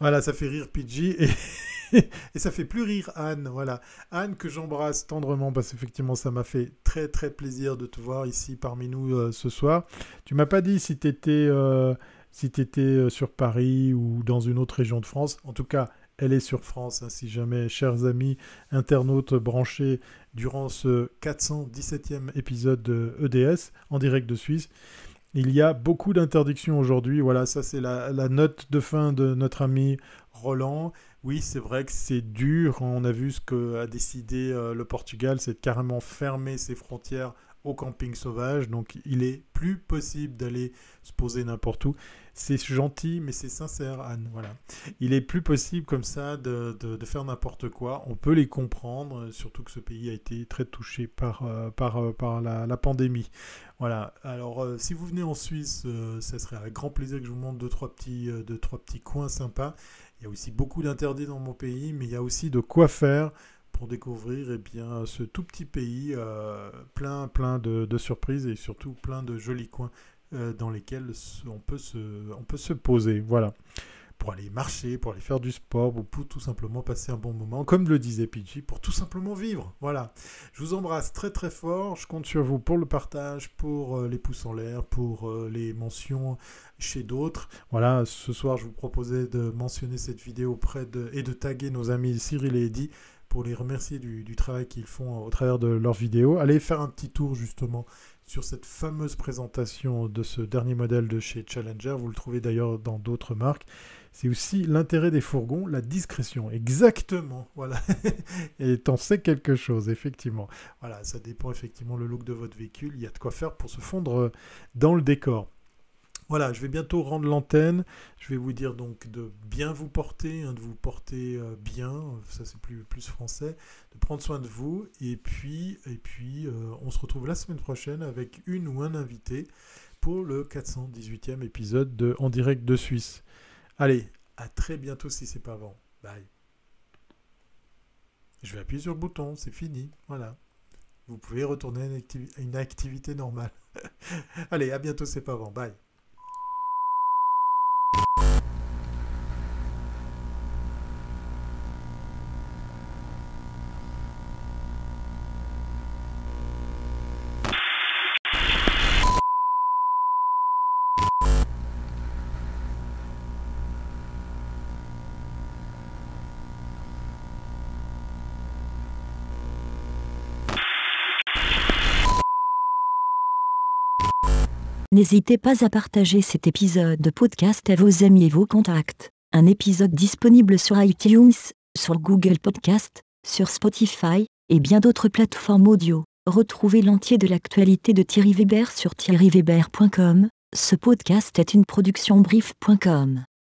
Voilà, ça fait rire Pidgey et, ça fait plus rire Anne, voilà. Anne que j'embrasse tendrement parce qu'effectivement ça m'a fait très très plaisir de te voir ici parmi nous euh, ce soir. Tu m'as pas dit si tu étais, euh, si sur Paris ou dans une autre région de France. En tout cas, elle est sur France. Hein, si jamais, chers amis internautes branchés durant ce 417e épisode de EDS en direct de Suisse, il y a beaucoup d'interdictions aujourd'hui. Voilà, ça c'est la, note de fin de notre ami Roland. Oui, c'est vrai que c'est dur. On a vu ce qu'a décidé euh, le Portugal, c'est carrément fermer ses frontières au camping sauvage. Donc il est plus possible d'aller se poser n'importe où. C'est gentil, mais c'est sincère, Anne. Voilà. Il est plus possible comme ça de, faire n'importe quoi. On peut les comprendre, surtout que ce pays a été très touché par, euh, par, euh, par la, pandémie. Voilà. Alors, euh, si vous venez en Suisse, ça serait avec grand plaisir que je vous montre deux trois petits, deux, trois petits coins sympas. Il y a aussi beaucoup d'interdits dans mon pays, mais il y a aussi de quoi faire pour découvrir eh bien, ce tout petit pays plein, plein de, surprises et surtout plein de jolis coins dans lesquels on peut, se, on peut se poser. Voilà pour aller marcher, pour aller faire du sport, ou pour tout simplement passer un bon moment, comme le disait Pidgey, pour tout simplement vivre. Voilà. Je vous embrasse très très fort. Je compte sur vous pour le partage, pour euh, les pouces en l'air, pour euh, les mentions chez d'autres. Voilà, ce soir, je vous proposais de mentionner cette vidéo auprès de, et de taguer nos amis Cyril et Eddy pour les remercier du, travail qu'ils font au travers de leurs vidéos. Allez faire un petit tour justement sur cette fameuse présentation de ce dernier modèle de chez Challenger. Vous le trouvez d'ailleurs dans d'autres marques. C'est aussi l'intérêt des fourgons, la discrétion. Exactement, voilà. Et t'en sais quelque chose, effectivement. Voilà, ça dépend effectivement le look de votre véhicule. Il y a de quoi faire pour se fondre dans le décor. Voilà, je vais bientôt rendre l'antenne. Je vais vous dire donc de bien vous porter, hein, de vous porter euh, bien, ça c'est plus, français, de prendre soin de vous. Et puis, euh, on se retrouve la semaine prochaine avec une ou un invité pour le 418e épisode de En direct de Suisse. Allez, à très bientôt si c'est pas avant. Bye. Je vais appuyer sur le bouton, c'est fini. Voilà. Vous pouvez retourner à une, activité normale. Allez, à bientôt, c'est pas avant. Bye. N'hésitez pas à partager cet épisode de podcast à vos amis et vos contacts. Un épisode disponible sur iTunes, sur Google Podcast, sur Spotify et bien d'autres plateformes audio. Retrouvez l'entier de l'actualité de Thierry Weber sur thierryweber.com. Ce podcast est une production brief.com.